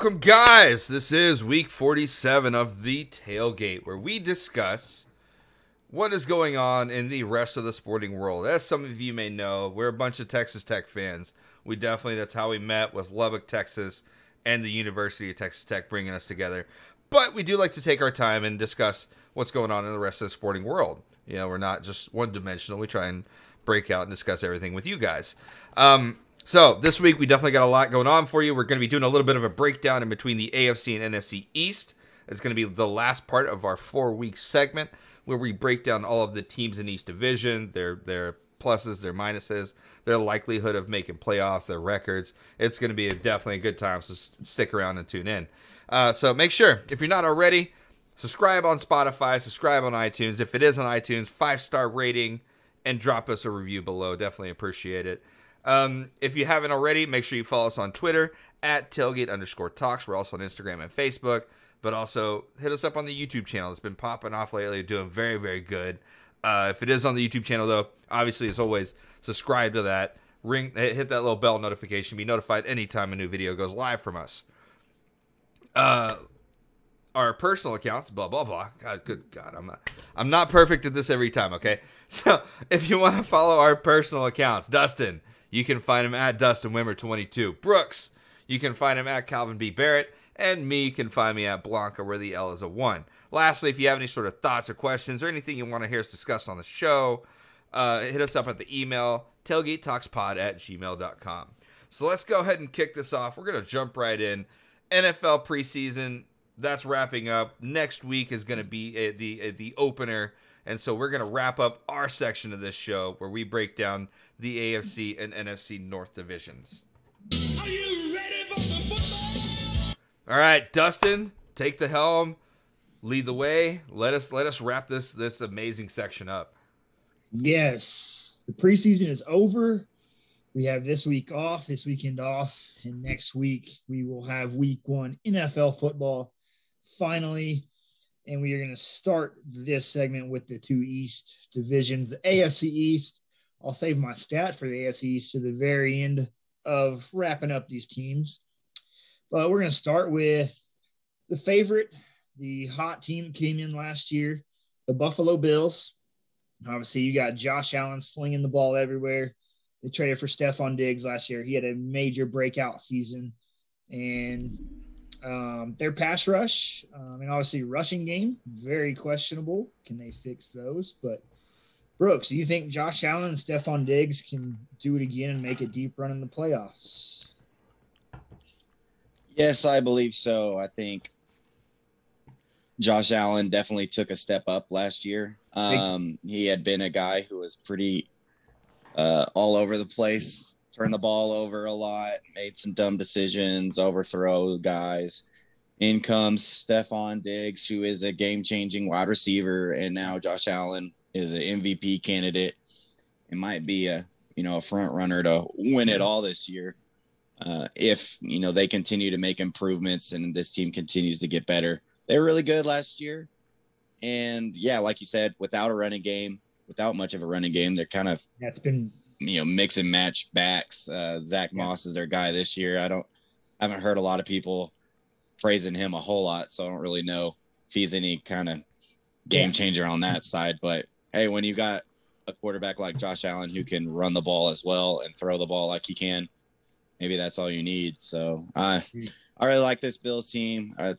Welcome, guys. This is week 47 of the Tailgate, where we discuss what is going on in the rest of the sporting world. As some of you may know, we're a bunch of Texas Tech fans. We definitely, that's how we met, was Lubbock, Texas, and the University of Texas Tech bringing us together. But we do like to take our time and discuss what's going on in the rest of the sporting world. You know, we're not just one dimensional. We try and break out and discuss everything with you guys. Um, so this week we definitely got a lot going on for you. We're going to be doing a little bit of a breakdown in between the AFC and NFC East. It's going to be the last part of our four week segment where we break down all of the teams in each division, their their pluses, their minuses, their likelihood of making playoffs, their records. It's going to be a, definitely a good time. So stick around and tune in. Uh, so make sure if you're not already, subscribe on Spotify, subscribe on iTunes. If it is on iTunes, five star rating and drop us a review below. Definitely appreciate it. Um, if you haven't already, make sure you follow us on Twitter at tailgate underscore talks. We're also on Instagram and Facebook, but also hit us up on the YouTube channel. It's been popping off lately, doing very, very good. Uh, if it is on the YouTube channel, though, obviously, as always, subscribe to that. Ring, hit that little bell notification. Be notified anytime a new video goes live from us. Uh, our personal accounts, blah blah blah. God, good God, I'm not, I'm not perfect at this every time. Okay, so if you want to follow our personal accounts, Dustin, you can find him at Dustin Wimmer 22. Brooks, you can find him at Calvin B. Barrett. And me, you can find me at Blanca, where the L is a 1. Lastly, if you have any sort of thoughts or questions or anything you want to hear us discuss on the show, uh, hit us up at the email tailgatetalkspod at gmail.com. So let's go ahead and kick this off. We're going to jump right in. NFL preseason, that's wrapping up. Next week is going to be uh, the uh, the opener and so we're going to wrap up our section of this show where we break down the AFC and NFC North divisions. Are you ready for the football? All right, Dustin, take the helm, lead the way. Let us let us wrap this this amazing section up. Yes, the preseason is over. We have this week off, this weekend off, and next week we will have week one NFL football. Finally, and we are going to start this segment with the two East divisions. The AFC East, I'll save my stat for the AFC East to the very end of wrapping up these teams. But we're going to start with the favorite, the hot team came in last year, the Buffalo Bills. Obviously, you got Josh Allen slinging the ball everywhere. They traded for Stefon Diggs last year. He had a major breakout season. And um, their pass rush, um, and obviously rushing game, very questionable. Can they fix those? But Brooks, do you think Josh Allen and Stefon Diggs can do it again and make a deep run in the playoffs? Yes, I believe so. I think Josh Allen definitely took a step up last year. Um, he had been a guy who was pretty uh, all over the place turned the ball over a lot, made some dumb decisions, overthrow guys. In comes Stefon Diggs, who is a game changing wide receiver, and now Josh Allen is an MVP candidate. It might be a you know a front runner to win it all this year. Uh, if you know they continue to make improvements and this team continues to get better. They were really good last year, and yeah, like you said, without a running game, without much of a running game, they're kind of yeah, it's been you know mix and match backs. Uh, Zach yeah. Moss is their guy this year. I don't I haven't heard a lot of people praising him a whole lot, so I don't really know if he's any kind of game changer on that side. But hey, when you got a quarterback like Josh Allen who can run the ball as well and throw the ball like he can, maybe that's all you need. So I I really like this Bills team. I've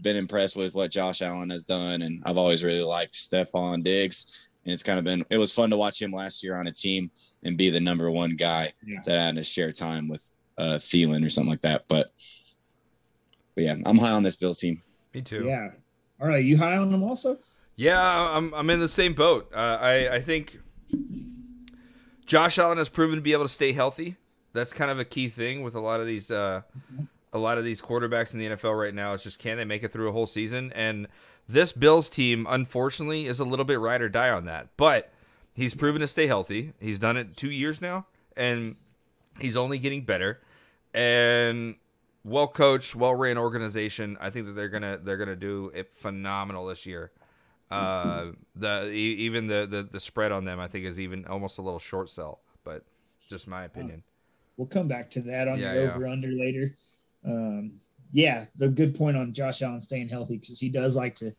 been impressed with what Josh Allen has done, and I've always really liked Stefon Diggs and it's kind of been it was fun to watch him last year on a team and be the number one guy yeah. that had to share time with uh Thielen or something like that. But but yeah, I'm high on this Bills team. Me too. Yeah. All right, you high on them also? Yeah, I'm I'm in the same boat. Uh, I I think Josh Allen has proven to be able to stay healthy. That's kind of a key thing with a lot of these uh, a lot of these quarterbacks in the NFL right now. It's just can they make it through a whole season? And this Bills team, unfortunately, is a little bit ride or die on that. But he's proven to stay healthy. He's done it two years now, and he's only getting better. And well coached, well ran organization. I think that they're gonna they're gonna do it phenomenal this year. Uh, the even the, the the spread on them, I think, is even almost a little short sell, but just my opinion. We'll come back to that on Yeah, the yeah. over under later. Um, yeah, the good point on Josh Allen staying healthy because he does like to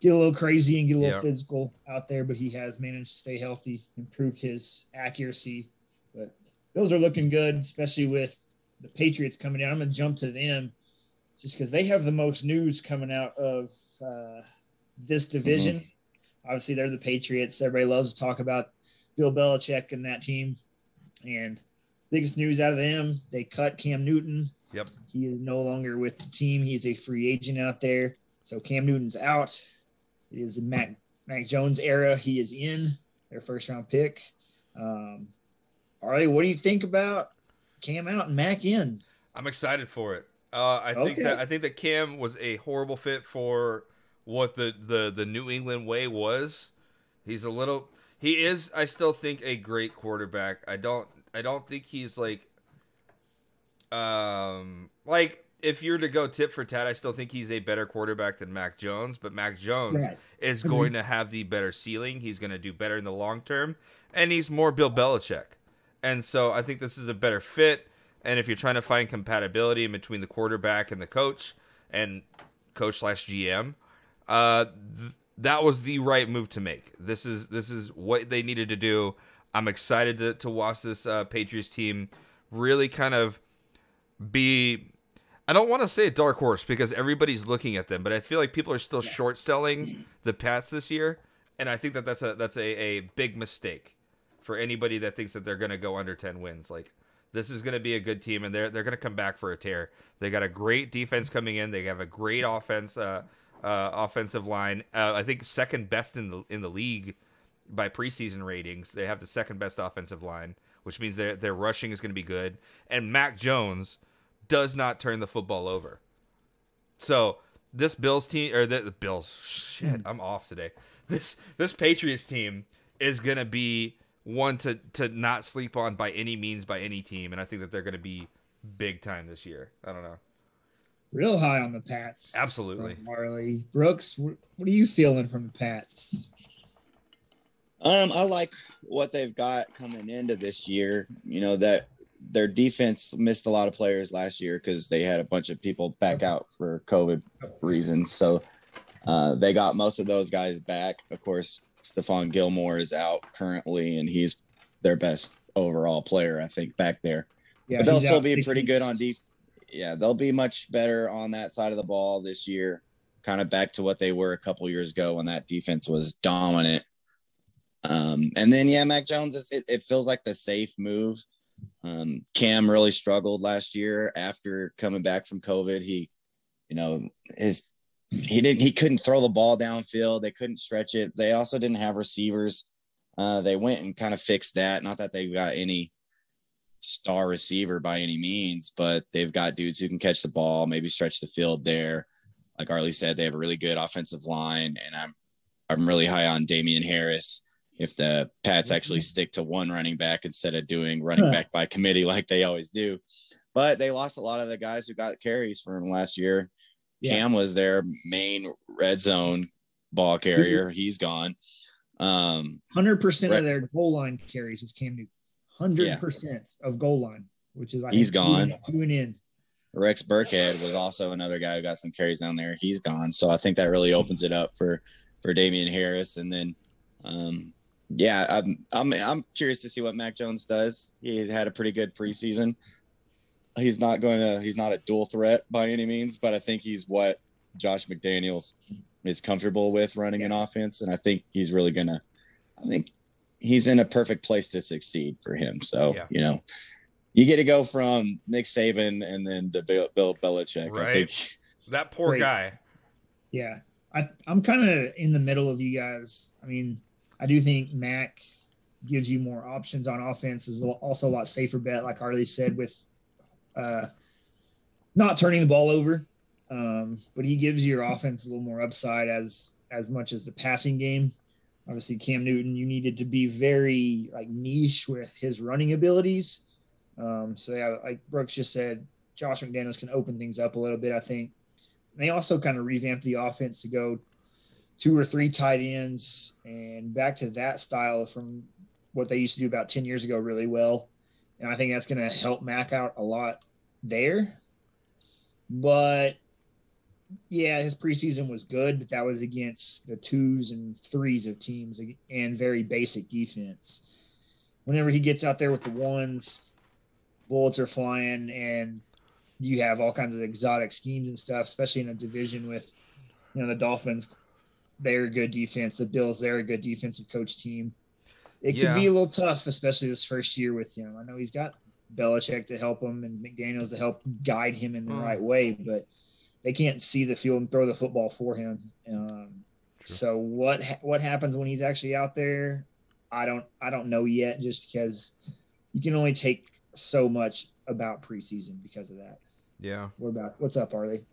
get a little crazy and get a little Yeah. physical out there, but he has managed to stay healthy, improved his accuracy. But those are looking good, especially with the Patriots coming in. I'm going to jump to them just because they have the most news coming out of uh, this division. Obviously, they're the Patriots. Everybody loves to talk about Bill Belichick and that team. And biggest news out of them, they cut Cam Newton. Yep. He is no longer with the team. He's a free agent out there. So Cam Newton's out. It is the Mac, Mac Jones era. He is in their first round pick. Um, Arlie, what do you think about Cam out and Mac in? I'm excited for it. Uh, I think Okay. that I think that Cam was a horrible fit for what the, the the New England way was. He's a little. He is. I still think a great quarterback. I don't. I don't think he's like. Um, like if you're to go tip for tat, I still think he's a better quarterback than Mac Jones. But Mac Jones Right. is Agreed. going to have the better ceiling. He's going to do better in the long term, and he's more Bill Belichick. And so I think this is a better fit. And if you're trying to find compatibility in between the quarterback and the coach, and coach slash GM, uh, th- that was the right move to make. This is this is what they needed to do. I'm excited to, to watch this uh, Patriots team really kind of be. I don't want to say a dark horse because everybody's looking at them, but I feel like people are still short selling the Pats this year, and I think that that's a that's a, a big mistake for anybody that thinks that they're going to go under 10 wins. Like this is going to be a good team and they're they're going to come back for a tear. They got a great defense coming in. They have a great offense uh, uh, offensive line. Uh, I think second best in the in the league by preseason ratings. They have the second best offensive line, which means their their rushing is going to be good. And Mac Jones does not turn the football over. So this Bills team or the, the Bills, shit, I'm off today. This this Patriots team is gonna be one to to not sleep on by any means by any team, and I think that they're gonna be big time this year. I don't know. Real high on the Pats. Absolutely. Marley Brooks, what are you feeling from the Pats? Um, I like what they've got coming into this year. You know that their defense missed a lot of players last year because they had a bunch of people back out for COVID reasons. So uh, they got most of those guys back. Of course, Stephon Gilmore is out currently, and he's their best overall player, I think, back there. Yeah, but they'll still out be pretty good on deep. Yeah, they'll be much better on that side of the ball this year. Kind of back to what they were a couple years ago when that defense was dominant. Um, and then yeah, Mac Jones it, it feels like the safe move. Um, Cam really struggled last year after coming back from COVID. He, you know, his he didn't he couldn't throw the ball downfield. They couldn't stretch it. They also didn't have receivers. Uh, they went and kind of fixed that. Not that they got any star receiver by any means, but they've got dudes who can catch the ball, maybe stretch the field there. Like Arlie said, they have a really good offensive line, and I'm I'm really high on Damien Harris. If the Pats actually stick to one running back instead of doing running back by committee like they always do, but they lost a lot of the guys who got carries for him last year. Yeah. Cam was their main red zone ball carrier. He's gone. Um, Hundred percent of their goal line carries was Cam Newton. Hundred percent of goal line, which is I He's gone. Doing in. Rex Burkhead was also another guy who got some carries down there. He's gone, so I think that really opens it up for for Damien Harris. And then, um, yeah, I'm I'm I'm curious to see what Mac Jones does. He had a pretty good preseason. He's not going to he's not a dual threat by any means, but I think he's what Josh McDaniels is comfortable with running an offense, and I think he's really gonna. I think he's in a perfect place to succeed for him. So Yeah. you know, you get to go from Nick Saban and then to Bill, Bill Belichick. I Right. think That poor Great. guy. Yeah, I, I'm kind of in the middle of you guys. I mean, I do think Mac gives you more options on offense. Is also a lot safer bet, like Arlie said, with uh, not turning the ball over. Um, but he gives your offense a little more upside as as much as the passing game. Obviously, Cam Newton, you needed to be very like niche with his running abilities. Um, so yeah, like Brooks just said, Josh McDaniels can open things up a little bit. I think they also kind of revamped the offense to go two or three tight ends and back to that style from what they used to do about 10 years ago really well. And I think that's going to help Mac out a lot there. But yeah, his preseason was good, but that was against the twos and threes of teams and very basic defense. Whenever he gets out there with the ones, bullets are flying and you have all kinds of exotic schemes and stuff, especially in a division with you know the Dolphins. They're a good defense. The Bills, they're a good defensive coach team. It could Yeah. be a little tough, especially this first year with him. I know he's got Belichick to help him and McDaniels to help guide him in the Mm. right way, but they can't see the field and throw the football for him. Um, so what ha- what happens when he's actually out there? I don't I don't know yet, just because you can only take so much about preseason because of that. Yeah. What about what's up, Arlie?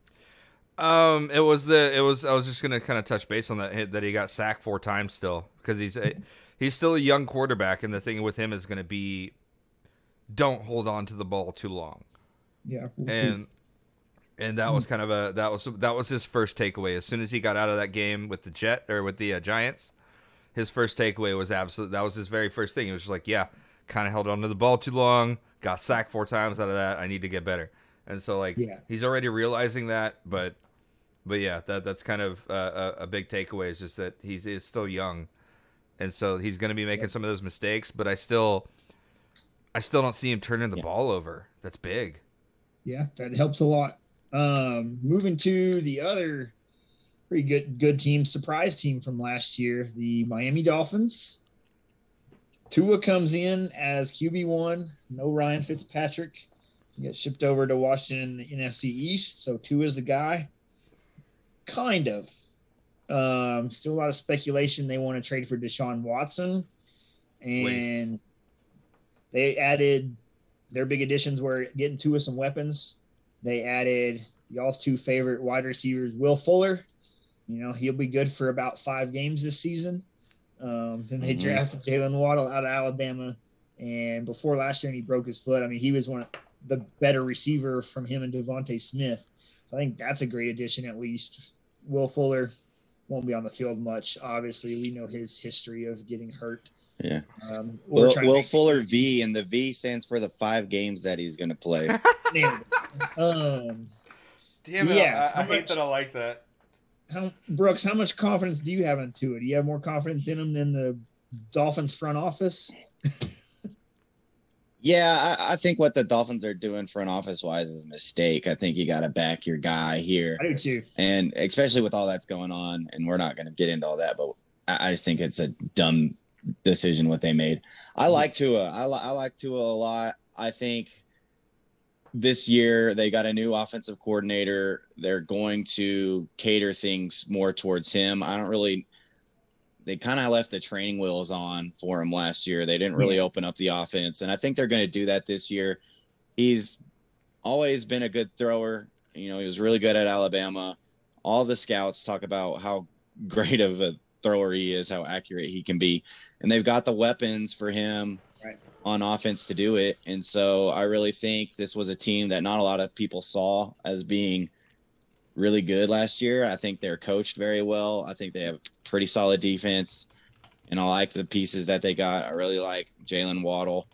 Um, it was the it was I was just gonna kind of touch base on that hit that he got sacked four times still because he's a, he's still a young quarterback and the thing with him is gonna be don't hold on to the ball too long Yeah, we'll see. And that was kind of a that was that was his first takeaway as soon as he got out of that game with the Jet or with the uh, Giants, his first takeaway was absolute that was his very first thing. He was just like, yeah, kind of held on to the ball too long, got sacked four times out of that. I need to get better. And so like Yeah. he's already realizing that, but but yeah, that that's kind of uh, a, a big takeaway is just that he's is still young, and so he's going to be making some of those mistakes. But I still, I still don't see him turning the Yeah. ball over. That's big. yeah, that helps a lot. Um, moving to the other pretty good good team, surprise team from last year, the Miami Dolphins. Tua comes in as QB one. No Ryan Fitzpatrick. He gets shipped over to Washington in the NFC East. So Tua's the guy. Kind of. Um, still a lot of speculation. They want to trade for Deshaun Watson, and Waste. they added their big additions were getting Tua some weapons. They added y'all's two favorite wide receivers, Will Fuller. You know, he'll be good for about five games this season. Um, then they Mhm. drafted Jaylen Waddle out of Alabama. And before last year, and he broke his foot. I mean, he was one of the better receiver from him and DeVonta Smith. So I think that's a great addition, at least. Will Fuller won't be on the field much. Obviously, we know his history of getting hurt. Yeah. Um, Will, Will make- Fuller V, and the V stands for the five games that he's going to play. Nailed it. Um, Damn it, Yeah, I- I hate much- that I like that. how Brooks, how much confidence do you have in Tua? Do you have more confidence in him than the Dolphins front office? yeah, I, I think what the Dolphins are doing front office wise is a mistake. I think you got to back your guy here. I do too. and especially with all that's going on and we're not going to get into all that but I, I just think it's a dumb decision what they made i like tua I, li- I like tua a lot i think this year they got a new offensive coordinator they're going to cater things more towards him i don't really they kind of left the training wheels on for him last year they didn't really open up the offense and i think they're going to do that this year he's always been a good thrower you know, he was really good at Alabama. All the scouts talk about how great of a thrower he is, how accurate he can be. And they've got the weapons for him. On offense to do it. And so I really think this was a team that not a lot of people saw as being really good last year. I think they're coached very well. I think they have pretty solid defense. And I like the pieces that they got. I really like Jaylen Waddle.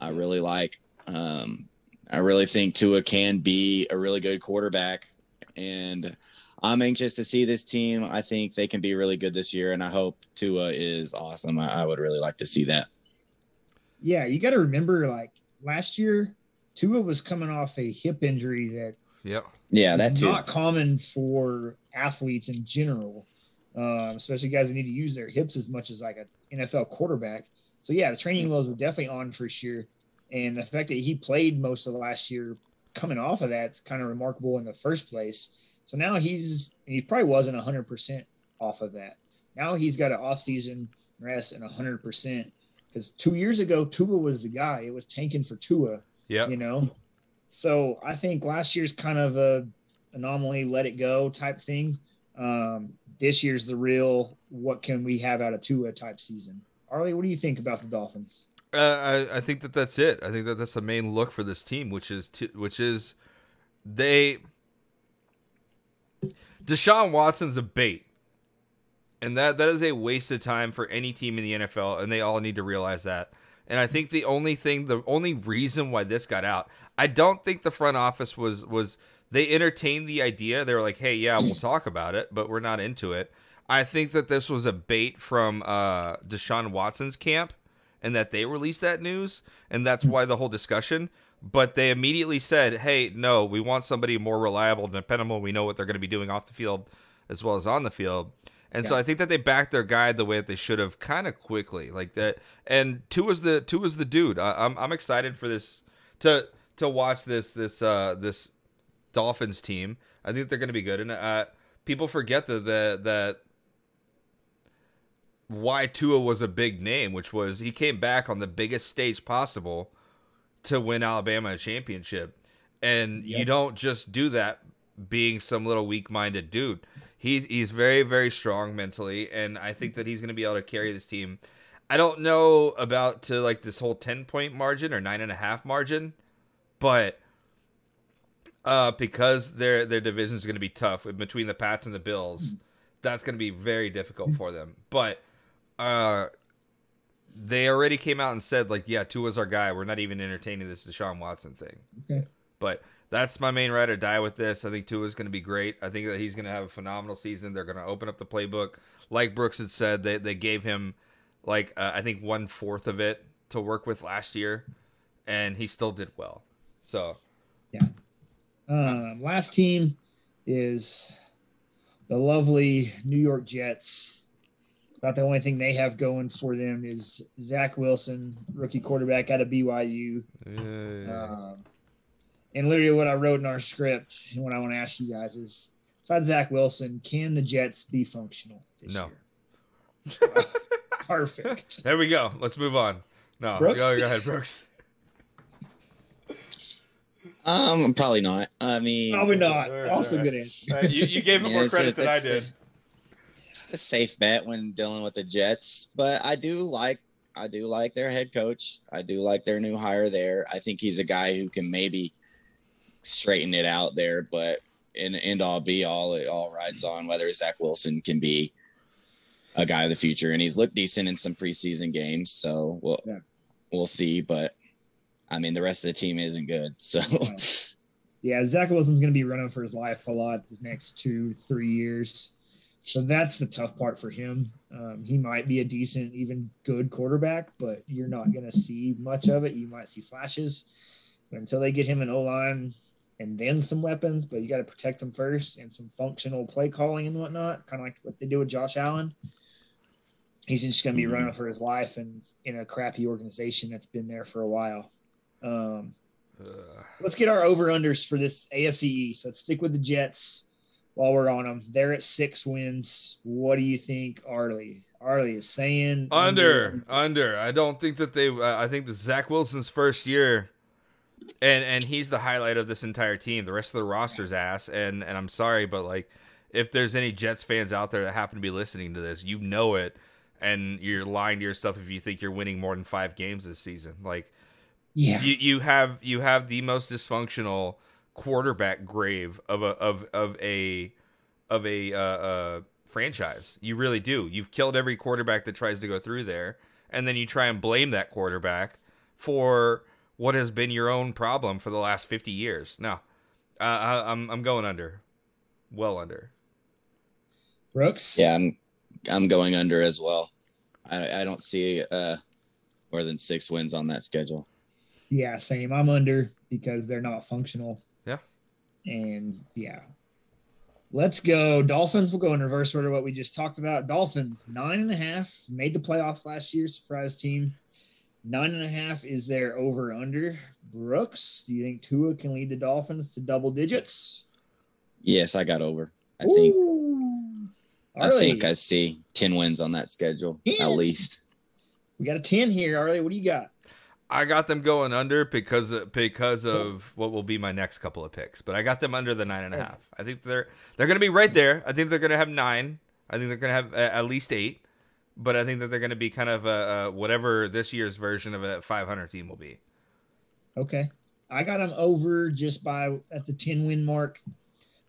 I really like um, I really think Tua can be a really good quarterback, and I'm anxious to see this team. I think they can be really good this year, and I hope Tua is awesome. I, I would really like to see that. Yeah, you got to remember, like last year, Tua was coming off a hip injury that Yep. Yeah, that is too. not common for athletes in general, um, especially guys that need to use their hips as much as like an NFL quarterback. So yeah, the training wheels were definitely on for sure, and the fact that he played most of last year coming off of that's kind of remarkable in the first place. So now he's he probably wasn't hundred percent off of that. Now he's got an off season rest and hundred percent because two years ago Tua was the guy. It was tanking for Tua. Yeah. You know. So I think last year's kind of a anomaly, let it go type thing. Um, this year's the real what can we have out of Tua type season. Arlie, what do you think about the Dolphins? Uh, I, I think that that's it. I think that that's the main look for this team, which is to, which is they Deshaun Watson's a bait. And that that is a waste of time for any team in the NFL, and they all need to realize that. And I think the only thing, the only reason why this got out, I don't think the front office was was they entertained the idea. They were like, "Hey, yeah, we'll talk about it, but we're not into it." I think that this was a bait from uh, Deshaun Watson's camp, and that they released that news, and that's why the whole discussion. But they immediately said, "Hey, no, we want somebody more reliable dependable. We know what they're going to be doing off the field as well as on the field." And so I think that they backed their guy the way that they should have, kind of quickly, like that. And Tua was the Tua was the dude. I, I'm I'm excited for this to to watch this this uh this Dolphins team. I think they're going to be good. And uh, people forget that the, that why Tua was a big name, which was he came back on the biggest stage possible to win Alabama a championship. And Yep. you don't just do that being some little weak-minded dude. He's he's very very strong mentally, and I think that he's going to be able to carry this team. I don't know about to like this whole ten point margin or nine and a half margin, but uh, because their their division is going to be tough between the Pats and the Bills, that's going to be very difficult for them. But uh, they already came out and said like, yeah, Tua Tua's our guy. We're not even entertaining this Deshaun Watson thing. Okay. But that's my main ride or die with this. I think Tua is going to be great. I think that he's going to have a phenomenal season. They're going to open up the playbook, like Brooks had said. They they gave him like uh, I think one fourth of it to work with last year, and he still did well. So Um, last team is the lovely New York Jets. About the only thing they have going for them is Zach Wilson, rookie quarterback out of BYU. uh, Um, and literally, what I wrote in our script and what I want to ask you guys is besides Zach Wilson, can the Jets be functional this No. year? Perfect. there we go. Let's move on. No, Brooks? go, go ahead, Brooks. Um, probably not. I mean, Probably not. All right, Also, all right. good answer. Uh, you, you gave him Yeah, more it's a- credit than I that's- did. it's a safe bet when dealing with the Jets, but I do like I do like their head coach. I do like their new hire there. I think he's a guy who can maybe straighten it out there, but in the end all be all, it all rides on whether Zach Wilson can be a guy of the future. And he's looked decent in some preseason games, so we'll Yeah. we'll see. But I mean, the rest of the team isn't good, so Yeah, Zach Wilson's going to be running for his life a lot the next two, three years. So that's the tough part for him. Um, he might be a decent, even good quarterback, but you're not going to see much of it. You might see flashes, but until they get him an O line and then some weapons, but you got to protect them first and some functional play calling and whatnot, kind of like what they do with Josh Allen. He's just going to be Mhm. running for his life and in a crappy organization that's been there for a while. Um, so let's get our over unders for this AFC East. Let's stick with the Jets while we're on them. They're at six wins. What do you think, Arlie? Arlie is saying Under, under. I don't think that they. Uh, I think that Zach Wilson's first year, and and he's the highlight of this entire team. The rest of the roster's ass. And and I'm sorry, but like, if there's any Jets fans out there that happen to be listening to this, you know it, and you're lying to yourself if you think you're winning more than five games this season. Like, Yeah. you you have you have the most dysfunctional quarterback grave of a of of a of a uh, uh, franchise. You really do. You've killed every quarterback that tries to go through there, and then you try and blame that quarterback for what has been your own problem for the last fifty years. No, uh, I, I'm I'm going under, well under. Brooks? yeah, I'm I'm going under as well. I, I don't see uh more than six wins on that schedule. Yeah, same. I'm under because they're not functional. Yeah. And yeah. Let's go. Dolphins. We'll go in reverse order what we just talked about. Dolphins, nine and a half, made the playoffs last year, surprise team. Nine and a half is their over under. Brooks, do you think Tua can lead the Dolphins to double digits? Yes, I got over. I think Ooh. I think I see ten wins on that schedule at least. we got a 10 here. Arlie, what do you got? I got them going under because of, because of what will be my next couple of picks, but I got them under the nine and a oh. half. I think they're they're going to be right there. I think they're going to have nine. I think they're going to have at least eight, but I think that they're going to be kind of a, a whatever this year's version of a 500 team will be. Okay. I got them over just by at the 10 win mark.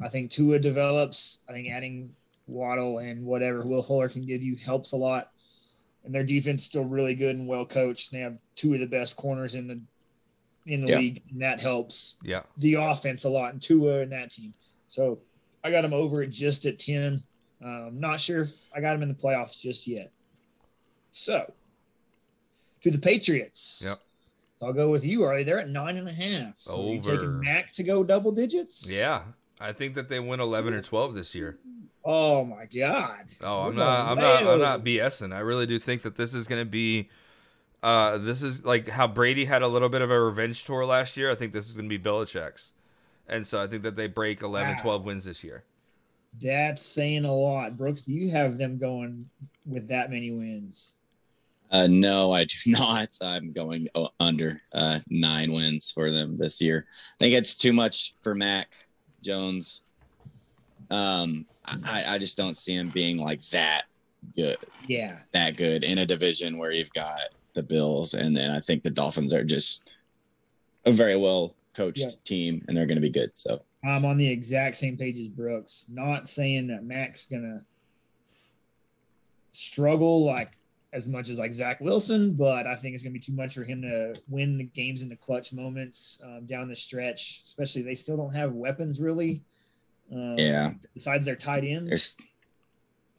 I think Tua develops. I think adding Waddle and whatever Will Fuller can give you helps a lot. And their defense is still really good and well coached. They have two of the best corners in the in the Yeah. league, and that helps Yeah, the offense a lot and Tua and that team. So I got them over at just at 10. Um, not sure if I got them in the playoffs just yet. So to the Patriots. Yep. So I'll go with you, Arlie. They're at nine and a half. So are you Over. taking Mac to go double digits? yeah. I think that they win 11 or 12 this year. Oh my God. Oh, I'm We're not. I'm not. I'm not. BSing. I really do think that this is going to be. Uh, this is like how Brady had a little bit of a revenge tour last year. I think this is going to be Belichick's, and so I think that they break 11, Wow. 12 wins this year. That's saying a lot. Brooks, do you have them going with that many wins? Uh, no, I do not. I'm going under uh, nine wins for them this year. I think it's too much for Mac Jones. Um, I, I just don't see him being like that good, Yeah. that good in a division where you've got the Bills, and then I think the Dolphins are just a very well coached Yeah. team, and they're going to be good. So I'm on the exact same page as Brooks. Not saying that Mac's gonna struggle like as much as like Zach Wilson, but I think it's gonna be too much for him to win the games in the clutch moments um, down the stretch. Especially they still don't have weapons really. Um, Yeah. Besides their tight ends, there's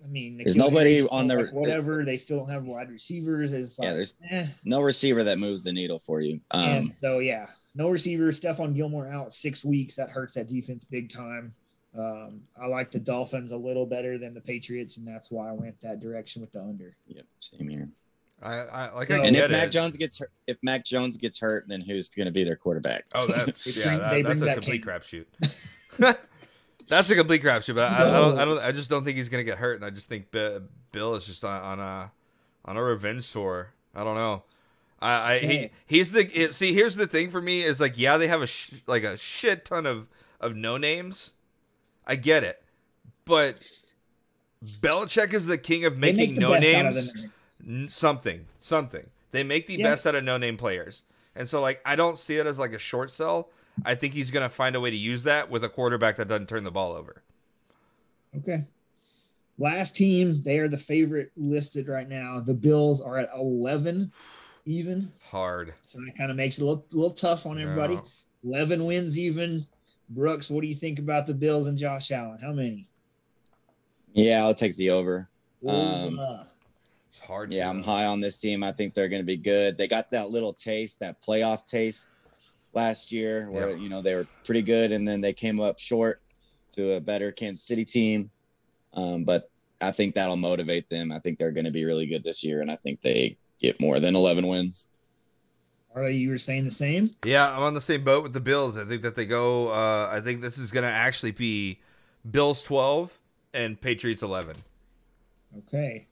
I mean, there's nobody on their- like, whatever. They still don't have wide receivers. It's like, Yeah, there's- eh. no receiver that moves the needle for you. Um, and so yeah, no receiver. Stephon Gilmore out six weeks. That hurts that defense big time. Um, I like the Dolphins a little better than the Patriots, and that's why I went that direction with the under. yep, same here. I, I like. So- I And if Mac it. Jones gets hurt, if Mac Jones gets hurt, then who's going to be their quarterback? Oh, that's yeah. That, that's a bring complete Cam. crapshoot. that's a complete crapshoot. But I, I don't. I don't. I just don't think he's gonna get hurt, and I just think Bi- Bill is just on, on a on a revenge tour. I don't know. I, I Yeah. he, he's the see. Here's the thing for me is like yeah, they have a sh- like a shit ton of of no names. I get it, but Belichick is the king of make making no best out of names n- something something they make the Yeah. best out of no name players and so like i don't see it as like a short sell i think he's gonna find a way to use that with a quarterback that doesn't turn the ball over Okay. Last team, they are the favorite listed right now. The Bills are at 11 even. hard So that kind of makes it a little, little tough on everybody. No. 11 wins even. Brooks, what do you think about the Bills and Josh Allen? How many? Yeah, I'll take the over. Um, it's hard Yeah, to, I'm uh, high on this team. I think they're going to be good. They got that little taste, that playoff taste last year where, Yeah. you know, they were pretty good and then they came up short to a better Kansas City team. Um, but I think that'll motivate them. I think they're going to be really good this year and I think they get more than 11 wins. Arlie, you were saying the same? yeah i'm on the same boat with the bills i think that they go uh i think this is gonna actually be bills 12 and patriots 11 Okay.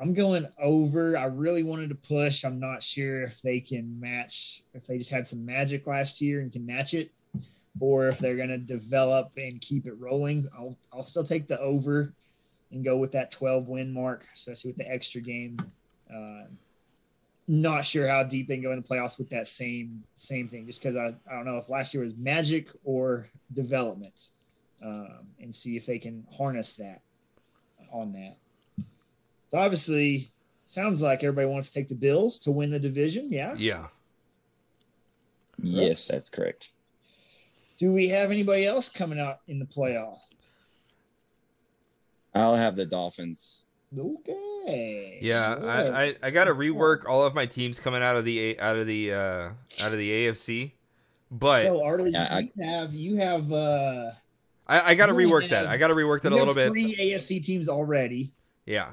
I'm going over. I really wanted to push. I'm not sure if they can match, if they just had some magic last year and can match it, or if they're going to develop and keep it rolling. I'll, I'll still take the over and go with that 12 win mark, especially with the extra game. Uh, not sure how deep they can go in the playoffs with that same same thing, just because I, I don't know if last year was magic or development, um, and see if they can harness that on that. So obviously, sounds like everybody wants to take the Bills to win the division. Yeah. yeah Yes, that's correct. Do we have anybody else coming out in the playoffs? I'll have the Dolphins. Okay. Yeah, Sure. I, I, I got to rework all of my teams coming out of the A- out of the uh, out of the AFC, but so Arlie, Yeah, I- you have you have uh I, I got to you only rework that. I got to rework that a you little have bit. Three AFC teams already. Yeah,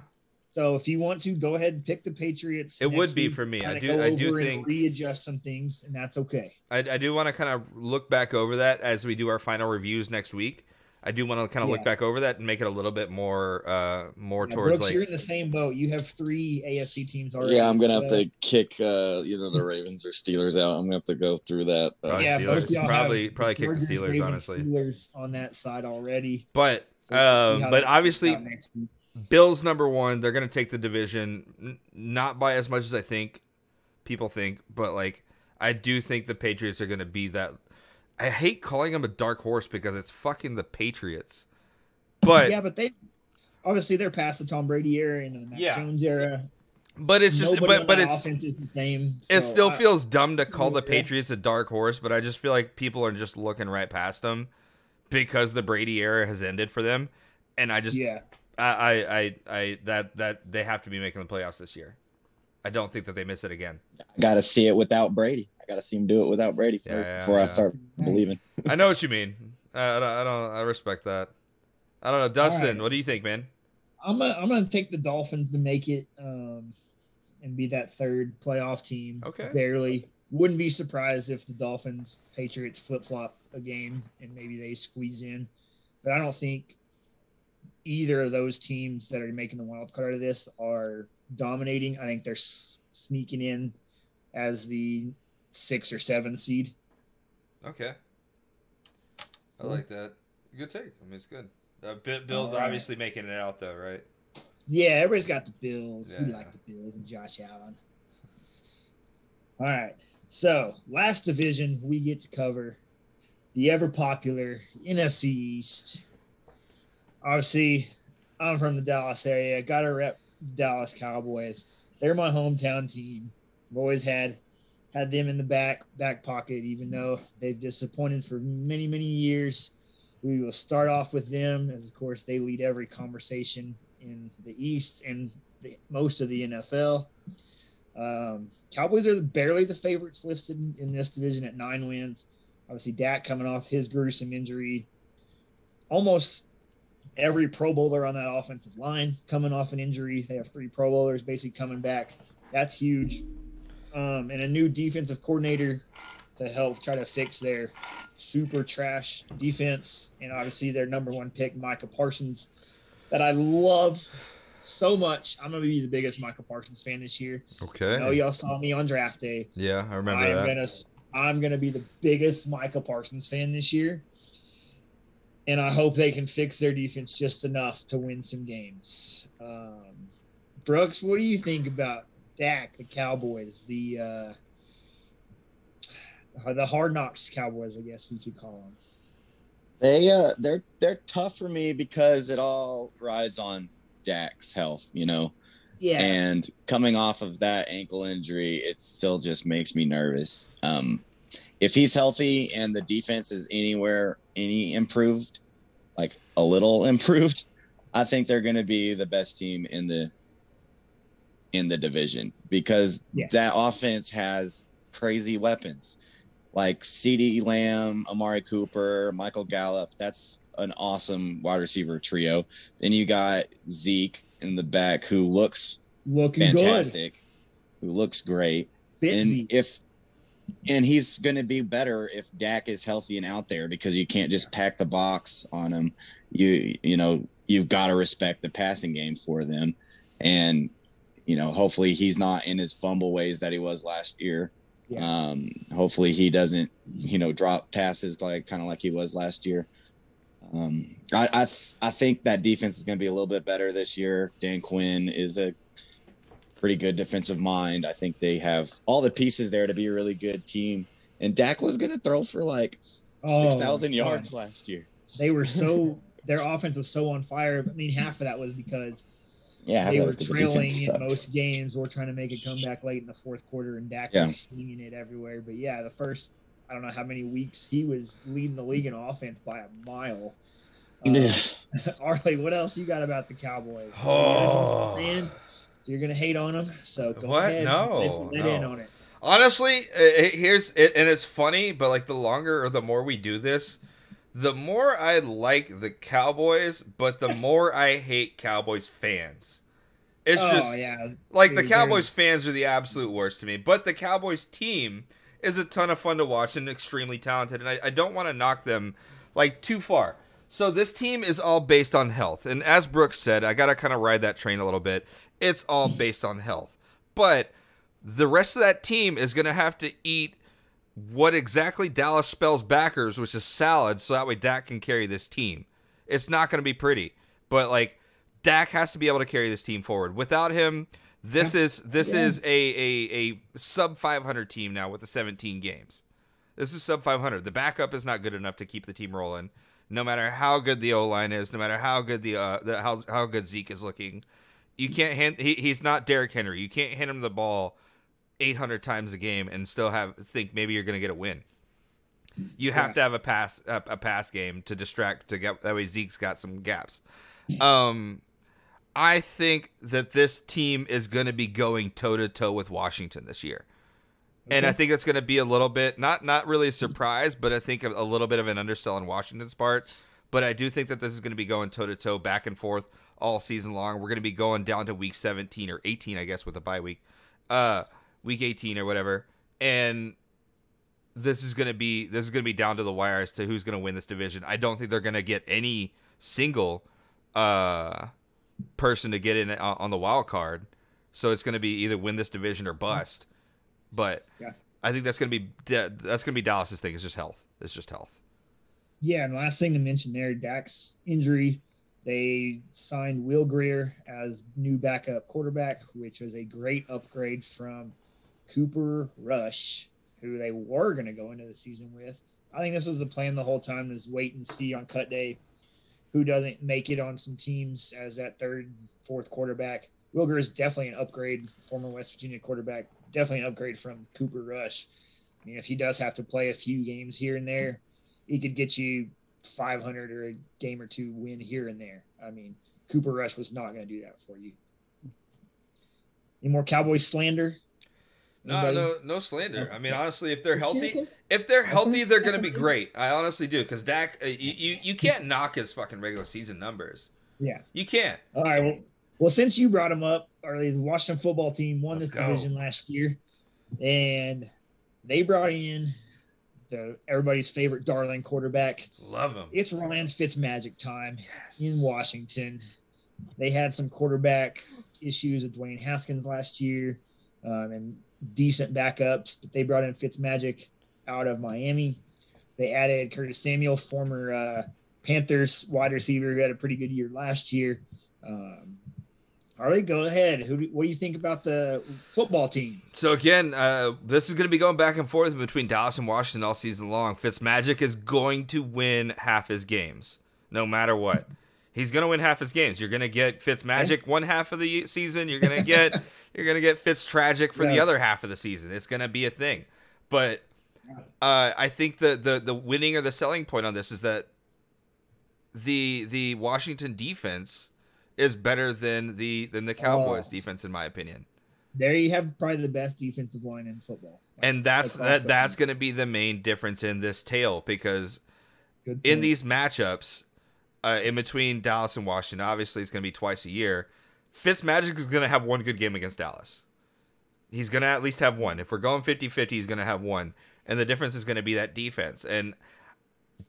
So if you want to go ahead and pick the Patriots, It would be week, for me. I do- I do over and think- readjust some things, and that's okay. I, I do want to kind of look back over that as we do our final reviews next week. I do want to kind of look back over that and make it a little bit more uh more Yeah, towards Brooks, you're in the same boat. You have three AFC teams already. Yeah, I'm gonna have to kick uh, either the Ravens or Steelers out. I'm gonna have to go through that. Uh, Probably Yeah, Steelers. Probably- probably kick the Steelers, Ravens, honestly. Steelers on that side already. but So um but obviously works out next week. Bills number 1, they're going to take the division n- not by as much as I think people think, but like I do think the Patriots are going to be that I hate calling them a dark horse because it's fucking the Patriots. But yeah, but they obviously they're past the Tom Brady era and the Mac Yeah. Jones era. but it's just Nobody but but it's offense is the same. It still I- feels dumb to call the Patriots a dark horse, but I just feel like people are just looking right past them because the Brady era has ended for them, and I just yeah. I, I I I that that they have to be making the playoffs this year. I don't think that they miss it again. I gotta see it without Brady. I gotta see him do it without Brady first Yeah, yeah, before yeah. I start believing. I know what you mean. Uh, I don't I don't I respect that. I don't know, Dustin. right. What do you think, man? I'm gonna I'm gonna take the Dolphins to make it um and be that third playoff team. Okay. Barely. Wouldn't be surprised if the Dolphins Patriots flip flop a game and maybe they squeeze in. But I don't think either of those teams that are making the wild card of this are dominating. I think they're s- sneaking in as the six or seven seed. Okay. I like that. Good take. I mean, it's good. Uh, Bi- Bill's obviously making it out though, right? Yeah, everybody's got the Bills. we Yeah. like the Bills and Josh Allen. All right. So, last division we get to cover the ever popular NFC East. Obviously, I'm from the Dallas area. Got to rep Dallas Cowboys. They're my hometown team. I've always had had them in the back back pocket, even though they've disappointed for many many years. We will start off with them, as of course they lead every conversation in the East and the, most of the NFL. Um, Cowboys are barely the favorites listed in, this division at nine wins. Obviously, Dak coming off his gruesome injury. Almost every Pro Bowler on that offensive line coming off an injury. They have three Pro Bowlers basically coming back. That's huge. Um, and a new defensive coordinator to help try to fix their super trash defense. And obviously, their number one pick, Micah Parsons, that I love so much. I'm going to be the biggest Michael Parsons fan this year. Okay. I know y'all saw me on draft day. Yeah, I remember I am that. gonna I'm gonna be the biggest Michael Parsons fan this year. And I hope they can fix their defense just enough to win some games. Um, Brooks, what do you think about Dak, the Cowboys, the uh, the Hard Knocks Cowboys? I guess you could call them. They uh they're they're tough for me because it all rides on Dak's health, you know. Yeah, And coming off of that ankle injury, it still just makes me nervous. Um, if he's healthy and the defense is anywhere any improved, like a little improved, I think they're going to be the best team in the in the division because Yeah. that offense has crazy weapons like CeeDee Lamb, Amari Cooper, Michael Gallup. That's an awesome wide receiver trio. Then you got Zeke in the back who looks looking good. fantastic, who looks great. Fit and Zeke. if and he's going to be better if Dak is healthy and out there because you can't just pack the box on him. You you know you've got to respect the passing game for them, and you know hopefully he's not in his fumble ways that he was last year. Yeah. Um, hopefully he doesn't you know drop passes like kind of like he was last year. Um, I I, th- I think that defense is going to be a little bit better this year. Dan Quinn is a pretty good defensive mind. I think they have all the pieces there to be a really good team. And Dak was going to throw for like Oh, six thousand God. yards last year. They were so their offense was so on fire. I mean, half of that was because Yeah, they were was 'cause the trailing in most games or trying to make a comeback late in the fourth quarter, and Dak Yeah. was slinging it everywhere. But yeah, the first I don't know how many weeks he was leading the league in offense by a mile. Uh, Yeah. Arlie, what else you got about the Cowboys? Oh. Man, so you're gonna hate on them? So go What? ahead, No, let, no. on it. Honestly, it, here's it, and it's funny, but like the longer or the more we do this, the more I like the Cowboys, but the more I hate Cowboys fans. It's oh, just yeah. like the Cowboys fans are the absolute worst to me, but the Cowboys team is a ton of fun to watch and extremely talented, and I, I don't want to knock them like too far. So this team is all based on health, and as Brooks said, I gotta kind of ride that train a little bit. It's all based on health, but the rest of that team is gonna have to eat what exactly Dallas spells backers, which is salad, so that way Dak can carry this team. It's not gonna be pretty, but like Dak has to be able to carry this team forward. Without him, this is this Yeah. is a, a a sub 500 team now with the 17 games. This is sub 500. The backup is not good enough to keep the team rolling. No matter how good the O line is, no matter how good the uh the, how how good Zeke is looking, you can't hand. He, he's not Derrick Henry. You can't hand him the ball 800 times a game and still have think maybe you're going to get a win. You have Yeah. to have a pass a, a pass game to distract to get that way Zeke's got some gaps. Um, I think that this team is going to be going toe to toe with Washington this year. And I think it's going to be a little bit not not really a surprise, but I think a, a little bit of an undersell on Washington's part. But I do think that this is going to be going toe to toe, back and forth all season long. We're going to be going down to week 17 or 18, I guess, with a bye week, uh, week 18 or whatever. And this is going to be this is going to be down to the wire as to who's going to win this division. I don't think they're going to get any single uh, person to get in on the wild card. So it's going to be either win this division or bust. But Yeah. I think that's going to be that's going to be Dallas's thing. It's just health. It's just health. Yeah, and last thing to mention there, Dak's injury. They signed Will Grier as new backup quarterback, which was a great upgrade from Cooper Rush, who they were going to go into the season with. I think this was the plan the whole time: is wait and see on cut day who doesn't make it on some teams as that third, fourth quarterback. Will Grier is definitely an upgrade, former West Virginia quarterback, definitely an upgrade from Cooper Rush. I mean, if he does have to play a few games here and there, he could get you 500 or a game or two win here and there. I mean, Cooper Rush was not going to do that for you. Any more Cowboys slander? No, Anybody? no, no slander. I mean, honestly, if they're healthy, if they're healthy, they're going to be great. I honestly do because Dak, uh, you, you you can't knock his fucking regular season numbers. Yeah. You can't. All right. Well, well, since you brought him up, or the Washington football team won Let's this go. division last year, and they brought in the everybody's favorite darling quarterback. Love him. It's Ryan Fitzmagic time Yes. in Washington. They had some quarterback issues with Dwayne Haskins last year um, and decent backups, but they brought in Fitzmagic out of Miami. They added Curtis Samuel, former uh, Panthers wide receiver who had a pretty good year last year. Um, Arlie, go ahead. Who? do- What do you think about the football team? So again, uh, this is going to be going back and forth between Dallas and Washington all season long. Fitzmagic is going to win half his games, no matter what. He's going to win half his games. You're going to get Fitzmagic one half of the season. You're going to get you're going to get Fitz tragic for the other half of the season. It's going to be a thing. But uh, I think the, the the winning or the selling point on this is that the the Washington defense is better than the than the Cowboys Oh. defense in my opinion. There you have probably the best defensive line in football. and that's that that's going to be the main difference in this tale because in these matchups uh, in between Dallas and Washington, obviously it's going to be twice a year. Fitzmagic is going to have one good game against Dallas. He's going to at least have one. If we're going 50-50, he's going to have one. And the difference is going to be that defense. And